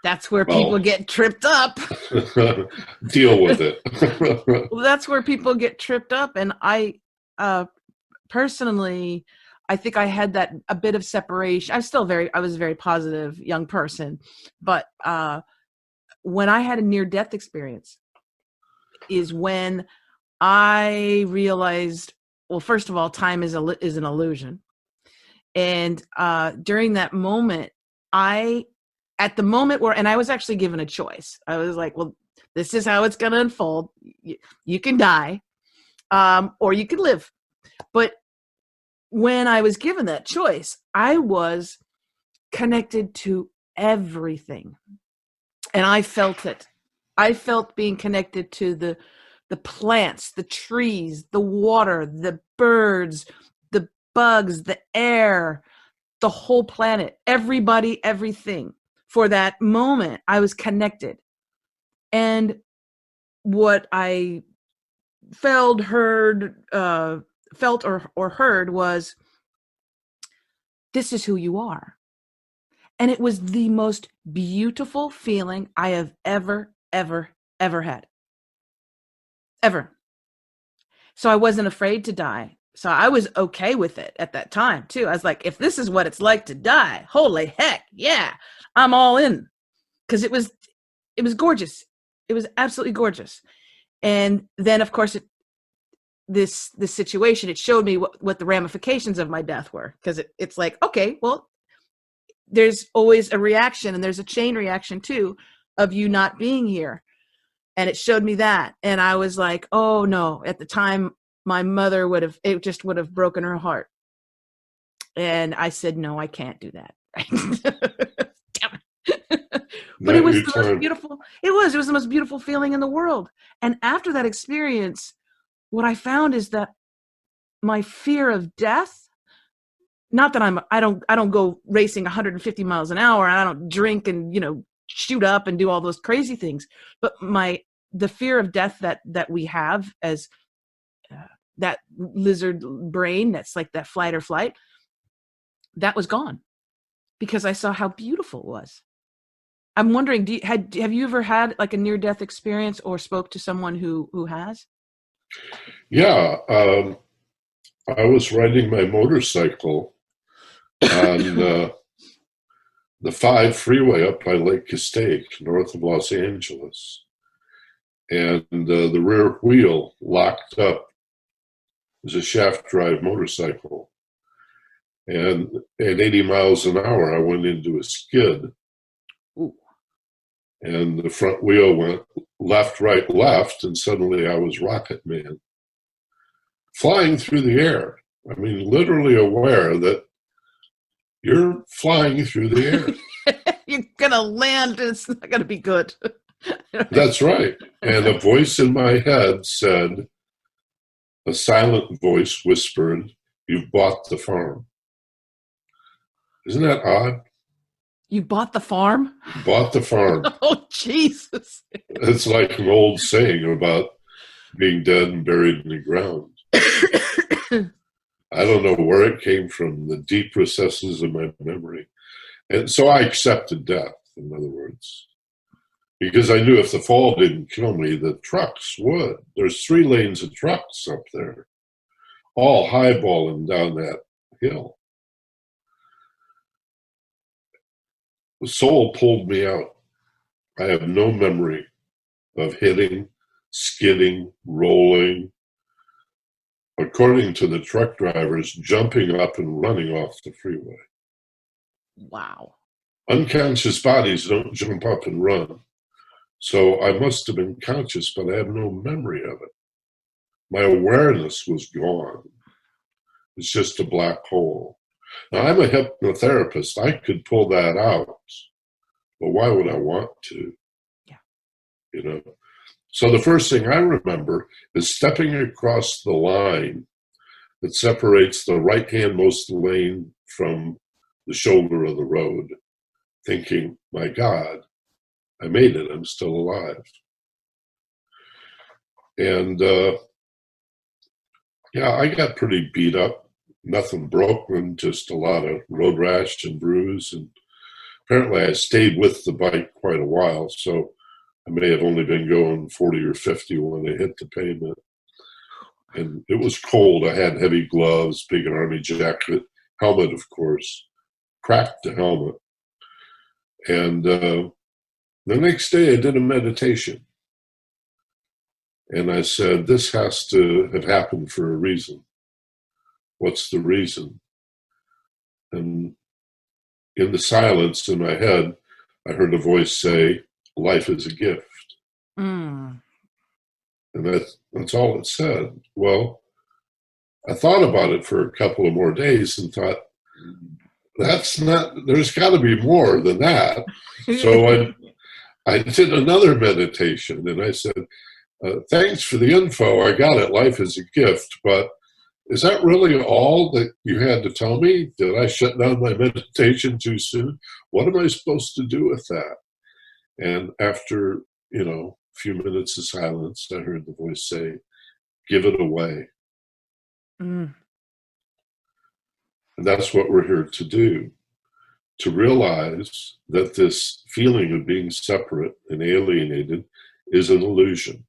That's where well, people get tripped up. deal with it. well, that's where people get tripped up. And I uh, personally, I think I had that a bit of separation. I'm still very, I was a very positive young person, but uh, when I had a near death experience, is when I realized, well, first of all, time is a is an illusion, and uh, during that moment, I, at the moment where, and I was actually given a choice. I was like, well, this is how it's going to unfold. You, you can die, um, or you can live. But when I was given that choice, I was connected to everything, and I felt it. I felt being connected to the the plants, the trees, the water, the birds, the bugs, the air, the whole planet, everybody, everything. For that moment, I was connected. And what I felt, heard, uh, felt or, or heard was this is who you are. And it was the most beautiful feeling I have ever, ever, ever had. Ever. So I wasn't afraid to die. So I was okay with it at that time too. I was like, if this is what it's like to die, holy heck, yeah, I'm all in. Cause it was it was gorgeous. It was absolutely gorgeous. And then of course it this this situation, it showed me what, what the ramifications of my death were. Because it, it's like, okay, well, there's always a reaction and there's a chain reaction too of you not being here and it showed me that and i was like oh no at the time my mother would have it just would have broken her heart and I said, "No, I can't do that." Damn it. but it was the most beautiful. It was. It was the most beautiful feeling in the world. And after that experience, what I found is that my fear of death. Not that I'm. I don't. I don't go racing 150 miles an hour, and I don't drink and you know shoot up and do all those crazy things. But my the fear of death that that we have as that lizard brain that's like that flight or flight that was gone because I saw how beautiful it was. I'm wondering, do you, had have you ever had like a near death experience or spoke to someone who who has? Yeah, um, I was riding my motorcycle on uh, the five freeway up by Lake Castaic, north of Los Angeles, and uh, the rear wheel locked up. Was a shaft drive motorcycle, and at 80 miles an hour, I went into a skid, Ooh. and the front wheel went left, right, left, and suddenly I was Rocket Man flying through the air. I mean, literally aware that you're flying through the air. You're gonna land, and it's not gonna be good. That's right. And a voice in my head said, a silent voice whispered, You've bought the farm. Isn't that odd? you bought the farm? Bought the farm. Oh Jesus! It's like an old saying about being dead and buried in the ground. I don't know where it came from, the deep recesses of my memory. And so I accepted death, in other words, because I knew if the fall didn't kill me, the trucks would. There's three lanes of trucks up there, all highballing down that hill. The soul pulled me out. I have no memory of hitting, skidding, rolling, according to the truck drivers, jumping up and running off the freeway. wow. Unconscious bodies don't jump up and run. So I must have been conscious, but I have no memory of it. My awareness was gone. It's just a black hole. Now, I'm a hypnotherapist. I could pull that out, but why would I want to? Yeah. You know? So the first thing I remember is stepping across the line that separates the right handmost lane from the shoulder of the road, thinking, my God, I made it. I'm still alive. And uh, yeah, I got pretty beat up. Nothing broken, just a lot of road rash and bruise. And apparently, I stayed with the bike quite a while. So I may have only been going 40 or 50 when I hit the pavement. And it was cold. I had heavy gloves, big army jacket, helmet, of course, cracked the helmet. And uh, the next day, I did a meditation. And I said, This has to have happened for a reason. What's the reason? And in the silence in my head, I heard a voice say, Life is a gift. Mm. And that's, that's all it said. Well, I thought about it for a couple of more days and thought, that's not, there's got to be more than that. So I, I did another meditation and I said, uh, thanks for the info. I got it. Life is a gift. But is that really all that you had to tell me? Did I shut down my meditation too soon? What am I supposed to do with that? And after, you know, a few minutes of silence, I heard the voice say, give it away. Mm. And that's what we're here to do to realize that this feeling of being separate and alienated is an illusion,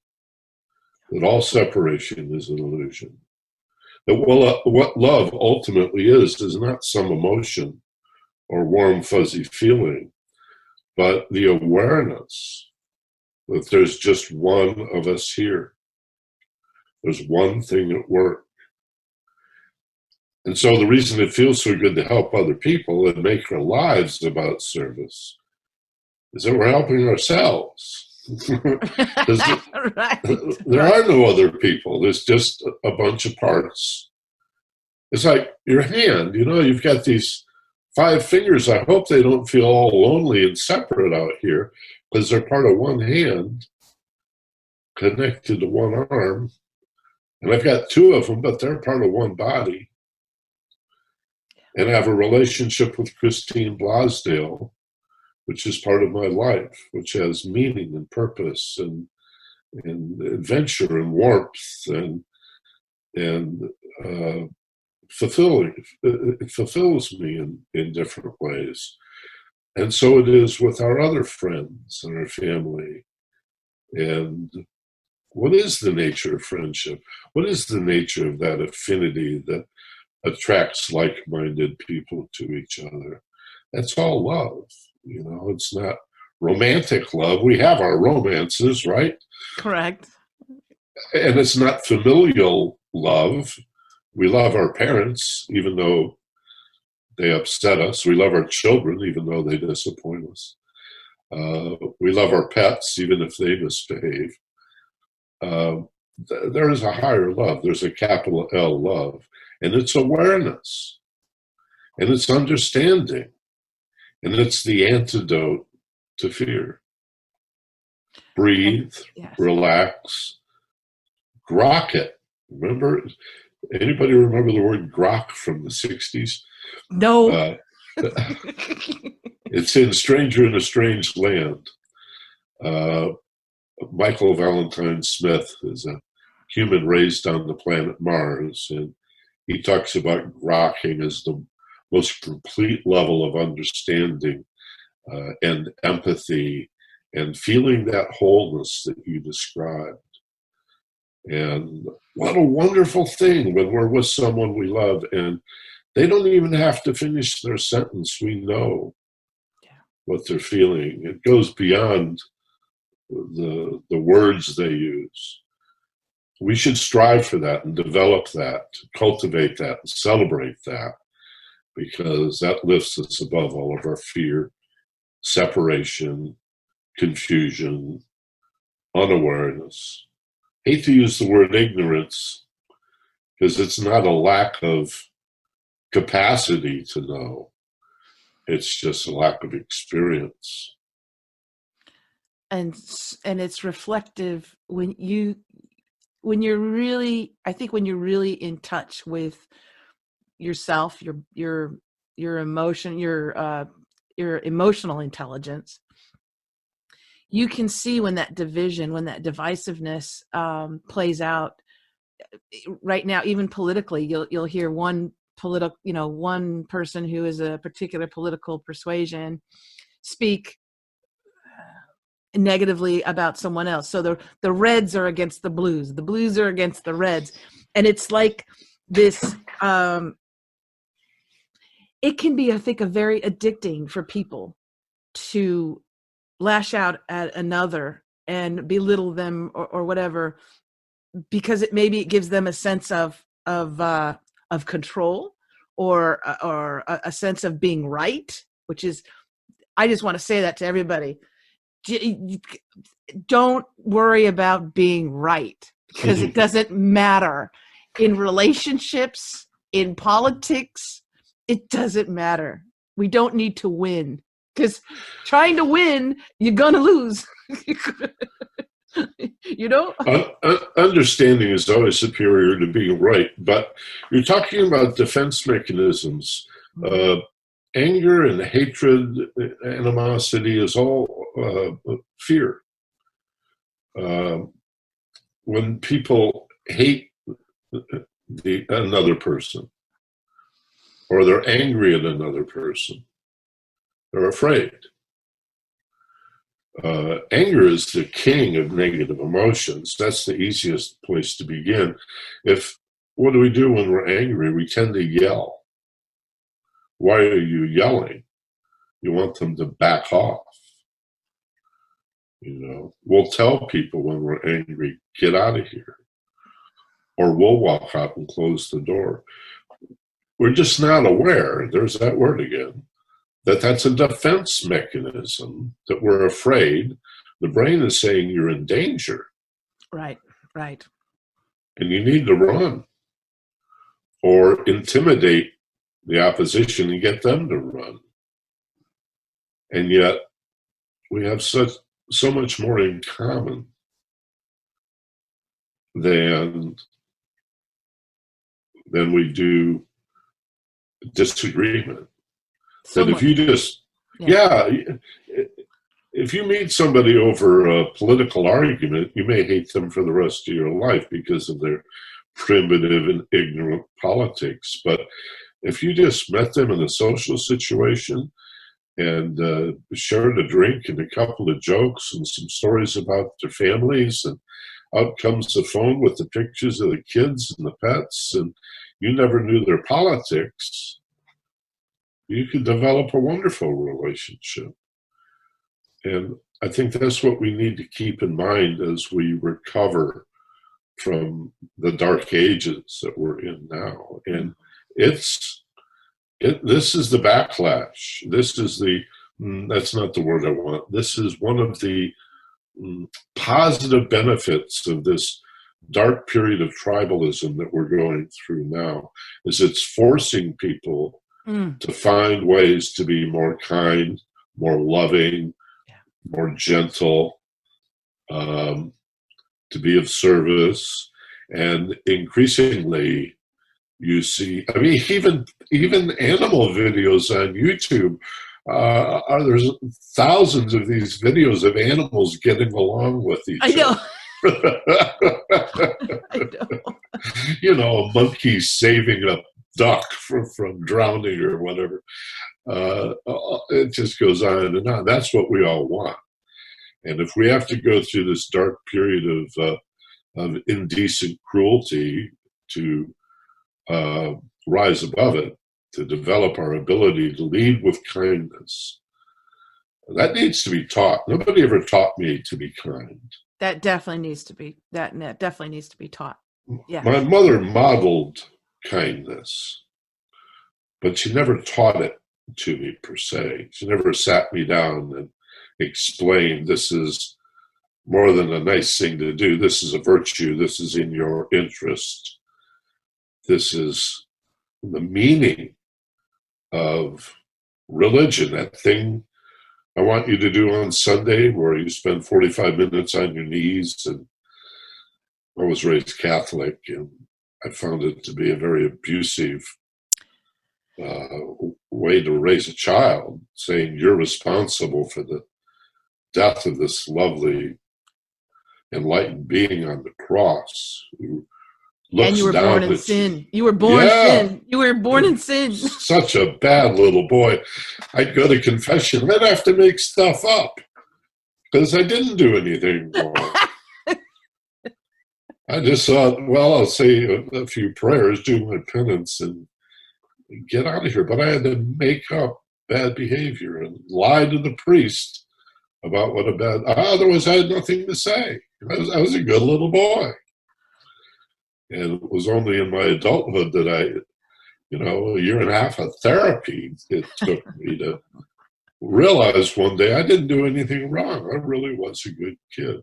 that all separation is an illusion. That what love ultimately is, is not some emotion or warm, fuzzy feeling, but the awareness that there's just one of us here. There's one thing at work. And so the reason it feels so good to help other people and make our lives about service is that we're helping ourselves. right. there are no other people. There's just a bunch of parts it's like your hand, you know, you've got these five fingers. I hope they don't feel all lonely and separate out here because they're part of one hand connected to one arm. And I've got two of them, but they're part of one body. And I have a relationship with Christine Blosdale, which is part of my life, which has meaning and purpose and and adventure and warmth and and uh, fulfilling it fulfills me in, in different ways. And so it is with our other friends and our family. And what is the nature of friendship? What is the nature of that affinity that attracts like-minded people to each other that's all love you know it's not romantic love we have our romances right correct and it's not familial love we love our parents, even though they upset us. We love our children, even though they disappoint us. Uh, we love our pets, even if they misbehave. Uh, th- there is a higher love. There's a capital L love, and it's awareness, and it's understanding, and it's the antidote to fear. Breathe, yes. relax, grok it. Remember, Anybody remember the word grok from the 60s? No. Uh, it's in Stranger in a Strange Land. Uh, Michael Valentine Smith is a human raised on the planet Mars, and he talks about grokking as the most complete level of understanding uh, and empathy and feeling that wholeness that you described. And what a wonderful thing when we're with someone we love and they don't even have to finish their sentence. We know yeah. what they're feeling. It goes beyond the the words they use. We should strive for that and develop that, cultivate that, and celebrate that, because that lifts us above all of our fear, separation, confusion, unawareness. Hate to use the word ignorance because it's not a lack of capacity to know. It's just a lack of experience. And and it's reflective when you when you're really i think when you're really in touch with yourself your your your emotion your uh your emotional intelligence you can see when that division when that divisiveness um, plays out eh, right now even politically you'll you'll hear one political you know one person who is a particular political persuasion speak negatively about someone else. So the the reds are against the blues. The blues are against the reds. And it's like this um it can be i think a very addicting for people to lash out at another and belittle them or, or whatever because it maybe it gives them a sense of of uh, of control or uh, or a, a sense of being right which is i just want to say that to everybody don't worry about being right because it doesn't matter in relationships in politics it doesn't matter we don't need to win because trying to win, you're gonna lose. you know. Uh, understanding is always superior to being right, but you're talking about defense mechanisms. Mm-hmm. Uh, anger and hatred, animosity is all uh, fear. Um, when people hate the, another person, or they're angry at another person, they're afraid. Uh, anger is the king of negative emotions. That's the easiest place to begin. If what do we do when we're angry? We tend to yell. Why are you yelling? You want them to back off. You know, we'll tell people when we're angry, get out of here. Or we'll walk out and close the door. We're just not aware. There's that word again that that's a defense mechanism that we're afraid the brain is saying you're in danger right right and you need to run or intimidate the opposition and get them to run. And yet, we have such so much more in common than than we do disagreement. So that if you just Yeah. yeah. if you meet somebody over a political argument, you may hate them for the rest of your life because of their primitive and ignorant politics. But if you just met them in a social situation and uh, shared a drink and a couple of jokes and some stories about their families, and out comes the phone with the pictures of the kids and the pets, and you never knew their politics, you could develop a wonderful relationship. And I think that's what we need to keep in mind as we recover from the dark ages that we're in now. And it's it, this is the backlash. This is the mm, that's not the word I want. This is one of the mm, positive benefits of this dark period of tribalism that we're going through now is it's forcing people Mm, to find ways to be more kind, more loving, Yeah. more gentle, um, to be of service, and increasingly, you see. I mean, even even animal videos on YouTube. Uh, are there's thousands of these videos of animals getting along with each I know. other. I know. you know, a monkey saving a duck from, from drowning or whatever. Uh, uh, it just goes on and on. That's what we all want. And if we have to go through this dark period of uh, of indecent cruelty to uh, rise above it, to develop our ability to lead with kindness, that needs to be taught. Nobody ever taught me to be kind. That definitely needs to be that that definitely needs to be taught. Yeah. My mother modeled kindness, but she never taught it to me per se. She never sat me down and explained this is more than a nice thing to do. This is a virtue. This is in your interest. This is the meaning of religion, that thing I want you to do on Sunday where you spend 45 minutes on your knees. And I was raised Catholic and I found it to be a very abusive uh, way to raise a child, saying you're responsible for the death of this lovely, enlightened being on the cross who and you were born in sin. You were born Yeah. in sin. You were born in sin. Such a bad little boy. I'd go to confession. I'd have to make stuff up because I didn't do anything wrong. I just thought, well, I'll say a, a few prayers, do my penance, and get out of here. But I had to make up bad behavior and lie to the priest about what a bad. Otherwise, I had nothing to say. I was, I was a good little boy, and it was only in my adulthood that I, you know, a year and a half of therapy it took me to realize one day I didn't do anything wrong. I really was a good kid.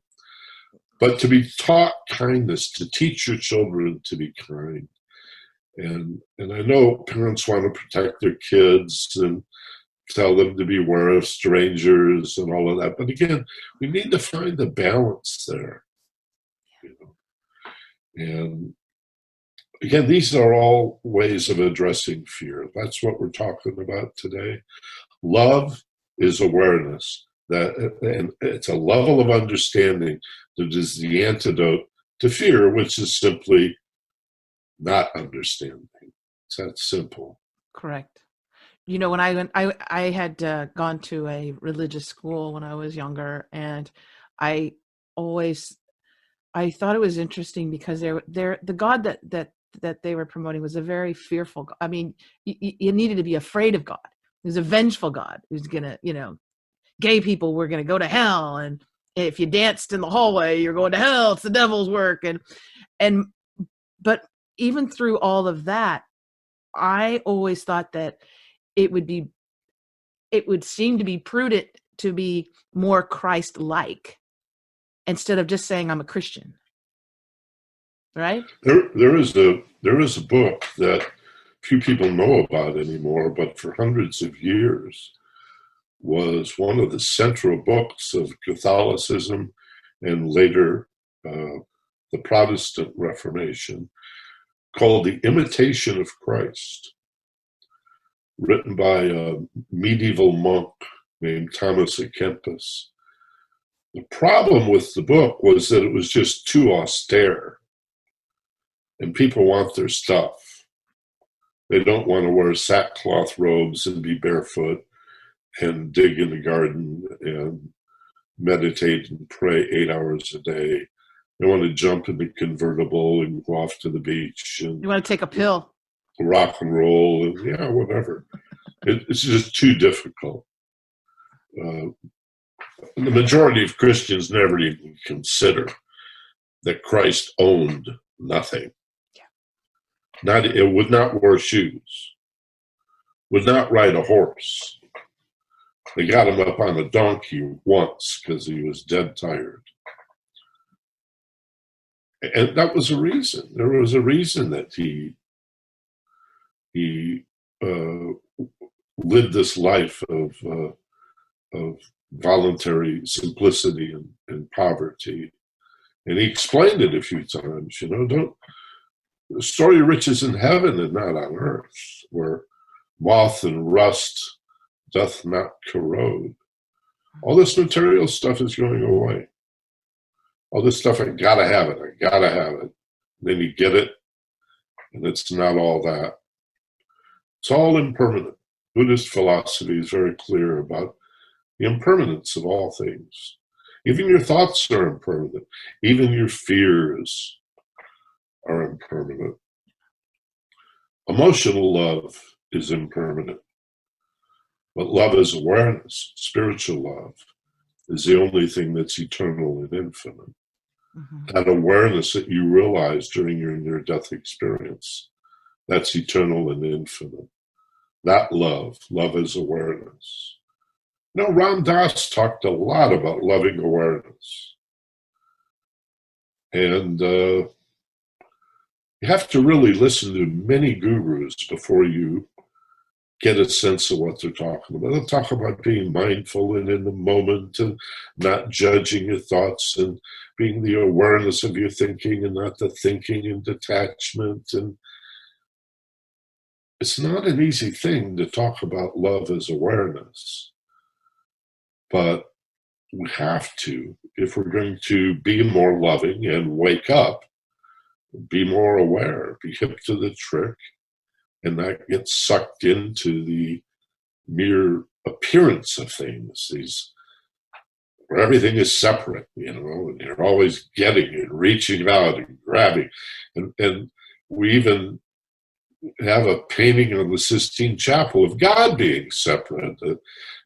But to be taught kindness, to teach your children to be kind, and and I know parents want to protect their kids and tell them to beware of strangers and all of that. But again, we need to find the balance there. You know? And again, these are all ways of addressing fear. That's what we're talking about today. Love is awareness that and it's a level of understanding that is the antidote to fear, which is simply not understanding. It's that simple. Correct. You know, when I went, I I had uh, gone to a religious school when I was younger, and I always I thought it was interesting because they're they're the God that that that they were promoting was a very fearful. God. I mean, you, you needed to be afraid of God. He was a vengeful God who's gonna, you know, gay people were gonna go to hell, and if you danced in the hallway, you're going to hell. It's the devil's work, and and but even through all of that, I always thought that it would be it would seem to be prudent to be more Christ like instead of just saying I'm a Christian. right? There, there is a there is a book that few people know about anymore, but for hundreds of years was one of the central books of Catholicism and later uh, the Protestant Reformation, called The Imitation of Christ, written by a medieval monk named Thomas à Kempis. The problem with the book was that it was just too austere, and people want their stuff. They don't want to wear sackcloth robes and be barefoot and dig in the garden and meditate and pray eight hours a day. They want to jump in the convertible and go off to the beach and You want to take a pill. rock and roll and yeah, whatever. It, it's just too difficult. Uh, the majority of Christians never even consider that Christ owned nothing. Not it would not wear shoes, would not ride a horse. They got him up on a donkey once because he was dead tired. And that was a reason. There was a reason that he he uh, lived this life of uh, of voluntary simplicity and, and poverty, and he explained it a few times. You know, don't the story of riches in heaven and not on earth, where moth and rust doth not corrode. All this material stuff is going away. All this stuff, I gotta have it, I gotta have it. then you get it, and it's not all that. It's all impermanent. Buddhist philosophy is very clear about the impermanence of all things. Even your thoughts are impermanent. Even your fears are impermanent. Emotional love is impermanent. But love is awareness, spiritual love, is the only thing that's eternal and infinite. Mhm. That awareness that you realize during your near death experience, that's eternal and infinite. That love, love is awareness. You know, Ram Dass talked a lot about loving awareness. And uh, you have to really listen to many gurus before you get a sense of what they're talking about. They'll talk about being mindful and in the moment and not judging your thoughts and being the awareness of your thinking and not the thinking and detachment. And it's not an easy thing to talk about love as awareness, but we have to if we're going to be more loving and wake up, be more aware, be hip to the trick, and not get sucked into the mere appearance of things. These where everything is separate, you know, and you're always getting and reaching out and grabbing. And, and we even have a painting of the Sistine Chapel of God being separate, an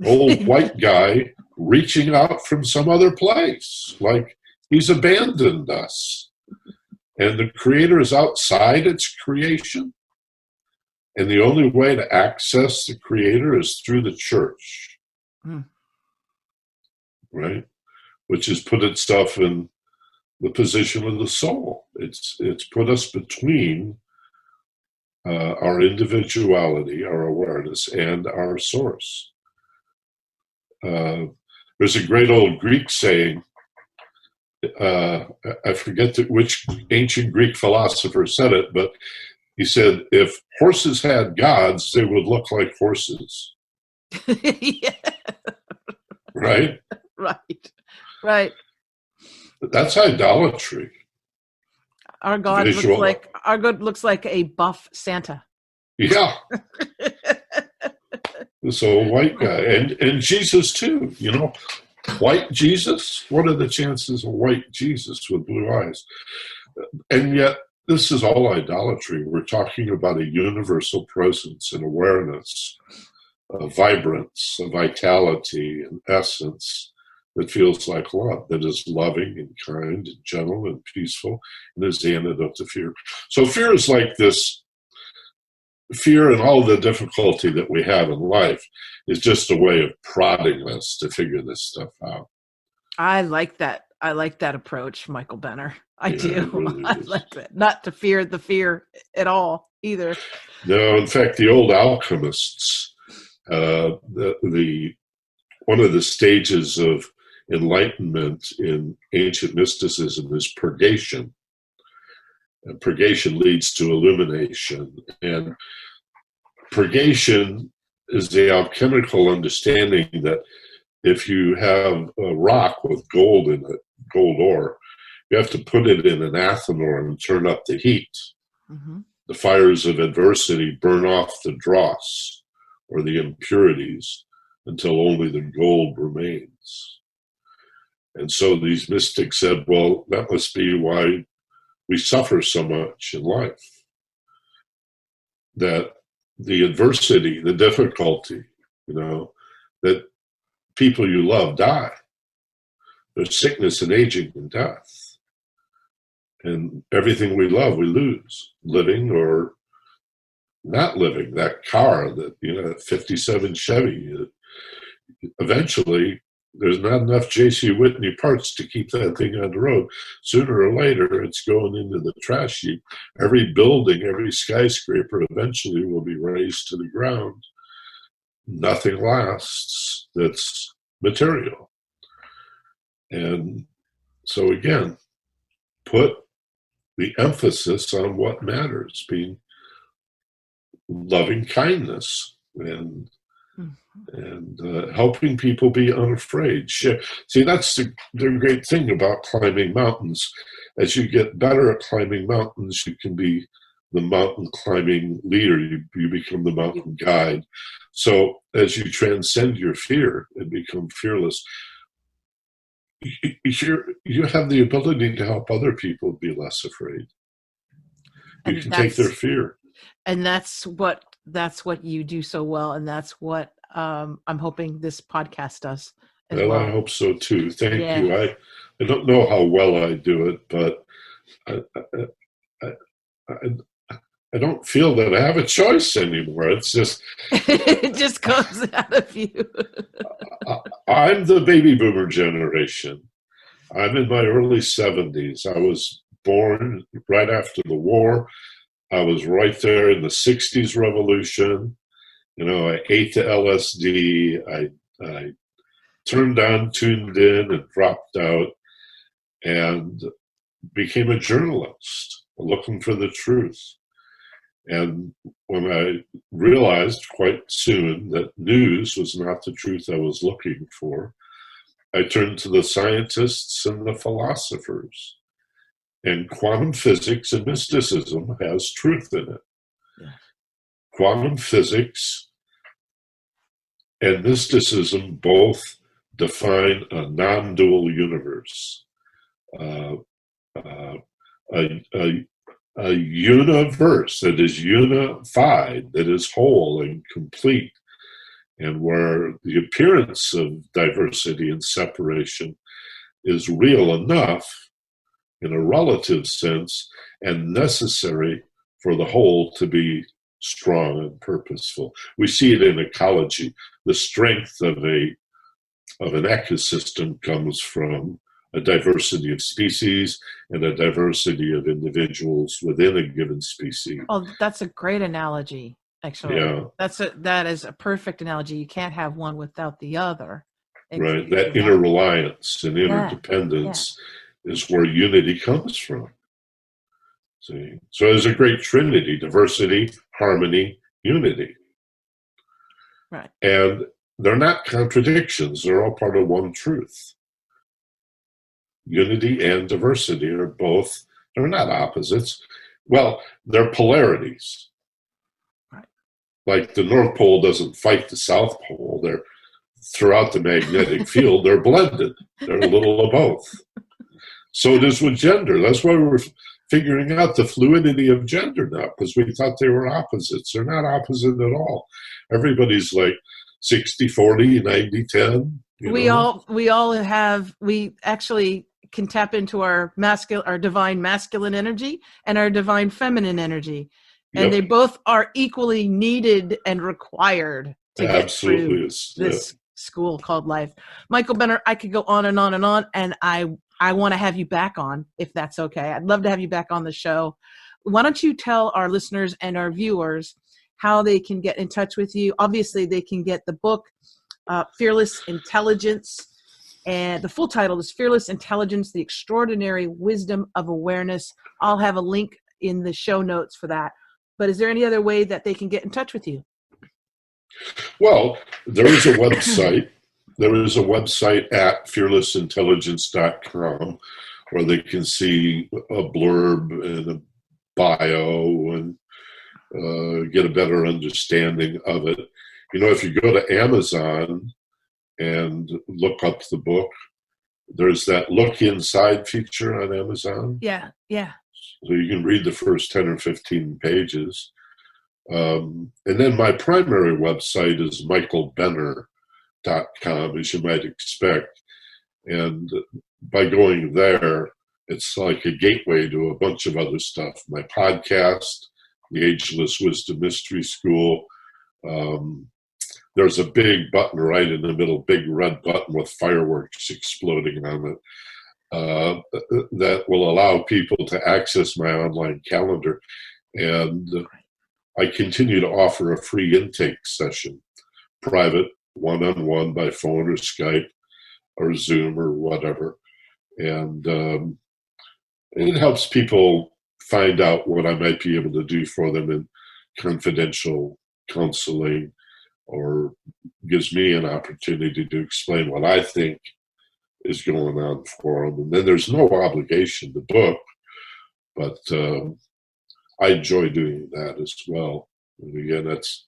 old white guy reaching out from some other place, like he's abandoned us. And the Creator is outside its creation. And the only way to access the Creator is through the church. Hmm. Right? Which has put itself in the position of the soul. It's it's put us between uh, our individuality, our awareness, and our source. Uh, there's a great old Greek saying. Uh, I forget the, which ancient Greek philosopher said it, but he said, "If horses had gods, they would look like horses." yeah, Right? right, right. That's idolatry. Our God Visual. looks like our God looks like a buff Santa. Yeah, this old white guy, and and Jesus too. You know, white Jesus. What are the chances of white Jesus with blue eyes? And yet, this is all idolatry. We're talking about a universal presence and awareness, a vibrance, a vitality, an essence that feels like love, that is loving and kind and gentle and peaceful, and is the antidote to fear. So, fear is like this fear and all the difficulty that we have in life is just a way of prodding us to figure this stuff out. I like that. I like that approach, Michael Benner. I Yeah, do. really I like that. Not to fear the fear at all either. No, in fact, the old alchemists, uh, the, the one of the stages of enlightenment in ancient mysticism is purgation. And purgation leads to illumination, and purgation is the alchemical understanding that if you have a rock with gold in it, gold ore, you have to put it in an athanor and turn up the heat hmm the fires of adversity burn off the dross or the impurities until only the gold remains. And so these mystics said, well, that must be why we suffer so much in life. That the adversity, the difficulty, you know, that people you love die. There's sickness and aging and death and everything we love we lose living or not living that car that you know 57 chevy uh, eventually there's not enough jc whitney parts to keep that thing on the road. Sooner or later it's going into the trash heap. Every building every skyscraper eventually will be razed to the ground. Nothing lasts that's material. And so again put the emphasis on what matters, being loving kindness and. And uh, helping people be unafraid. Share. See, that's the, the great thing about climbing mountains. As you get better at climbing mountains, you can be the mountain climbing leader. You, you become the mountain guide. So as you transcend your fear and become fearless, you, you you have the ability to help other people be less afraid. You And can take their fear. and that's what that's what you do so well and that's what um i'm hoping this podcast does Well, well. I hope so too. Thank Yeah. you. I I don't know how well I do it, but I, I, I, I, I don't feel that I have a choice anymore. It's just it just comes out of you I'm the baby boomer generation. I'm in my early 70s. I was born right after the war. I was right there in the 60s revolution. You know, I ate the LSD. I, I turned on, tuned in, and dropped out and became a journalist looking for the truth. And when I realized quite soon that news was not the truth I was looking for, I turned to the scientists and the philosophers. And quantum physics and mysticism has truth in it. Yeah. Quantum physics and mysticism both define a non dual universe. Uh, uh, a, a, a universe that is unified, that is whole and complete, and where the appearance of diversity and separation is real enough in a relative sense and necessary for the whole to be strong and purposeful. We see it in ecology. The strength of a of an ecosystem comes from a diversity of species and a diversity of individuals within a given species. oh that's a great analogy actually Yeah. that's a that is a perfect analogy you can't have one without the other Right. That inner reliance and Yeah, interdependence is where unity comes from. See? So there's a great trinity diversity, harmony, unity. Right. And they're not contradictions, they're all part of one truth. Unity and diversity are both, they're not opposites. Well, they're polarities. Right. Like the North Pole doesn't fight the South Pole. They're throughout the magnetic field, they're blended. They're a little of both. So it is with gender. That's why we're figuring out the fluidity of gender now, because we thought they were opposites. They're not opposite at all. Everybody's like 60, 40, 90, 10. you we know? all we all have we actually can tap into our masculine our divine masculine energy and our divine feminine energy and Yep. they both are equally needed and required to get absolutely through is. this school called life michael benner i could go on and on and on and i I want to have you back on if that's okay. I'd love to have you back on the show. Why don't you tell our listeners and our viewers how they can get in touch with you? Obviously, they can get the book uh, Fearless Intelligence. And the full title is Fearless Intelligence The Extraordinary Wisdom of Awareness. I'll have a link in the show notes for that. But is there any other way that they can get in touch with you? Well, there is a website. There is a website at fearlessintelligence.com where they can see a blurb and a bio and uh, get a better understanding of it. You know, if you go to Amazon and look up the book, there's that look inside feature on Amazon. Yeah, yeah. So you can read the first 10 or 15 pages. Um, and then my primary website is michaelbenner.com, as you might expect. And by going there, it's like a gateway to a bunch of other stuff. My podcast, the Ageless Wisdom Mystery School. Um, there's a big button right in the middle, big red button with fireworks exploding on it. Uh, that will allow people to access my online calendar. And I continue to offer a free intake session, private, one on one by phone or Skype or Zoom or whatever. And um, it helps people find out what I might be able to do for them in confidential counseling or gives me an opportunity to explain what I think is going on for them. And then there's no obligation to book, but um, I enjoy doing that as well. And again, that's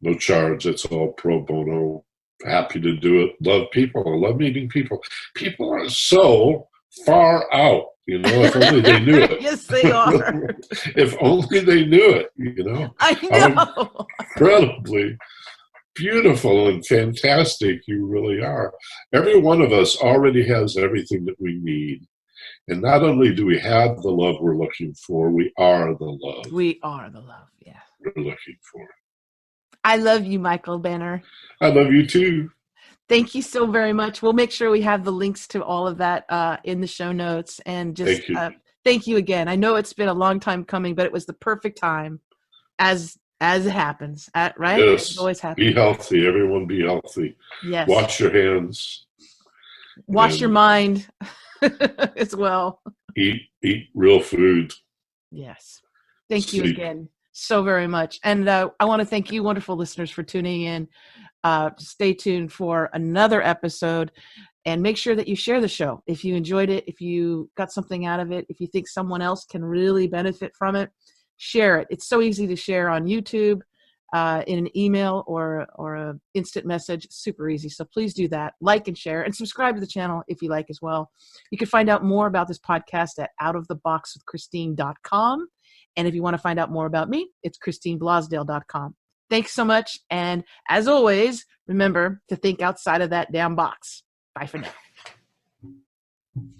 no charge. It's all pro bono. Happy to do it. Love people. I love meeting people. People are so far out. You know, if only they knew it. yes, they are. if only they knew it. You know, I know. incredibly beautiful and fantastic you really are. Every one of us already has everything that we need. And not only do we have the love we're looking for, we are the love. We are the love, yeah. We're looking for. I love you, Michael Benner. I love you too. Thank you so very much. We'll make sure we have the links to all of that uh, in the show notes. And just thank you. Uh, thank you again. I know it's been a long time coming, but it was the perfect time, as as it happens. At, right? Yes. It always happens. Be healthy. Everyone be healthy. Yes. Wash your hands. Wash your mind as well. Eat eat real food. Yes. Thank you again so very much. And uh, I want to thank you, wonderful listeners, for tuning in. Uh, stay tuned for another episode and make sure that you share the show. If you enjoyed it, if you got something out of it, if you think someone else can really benefit from it, share it. It's so easy to share on YouTube. Uh, in an email or or a instant message super easy so please do that like and share and subscribe to the channel if you like as well you can find out more about this podcast at outoftheboxwithchristine.com and if you want to find out more about me, it's christineblosdale.com. Thanks so much. And as always, remember to think outside of that damn box. Bye for now.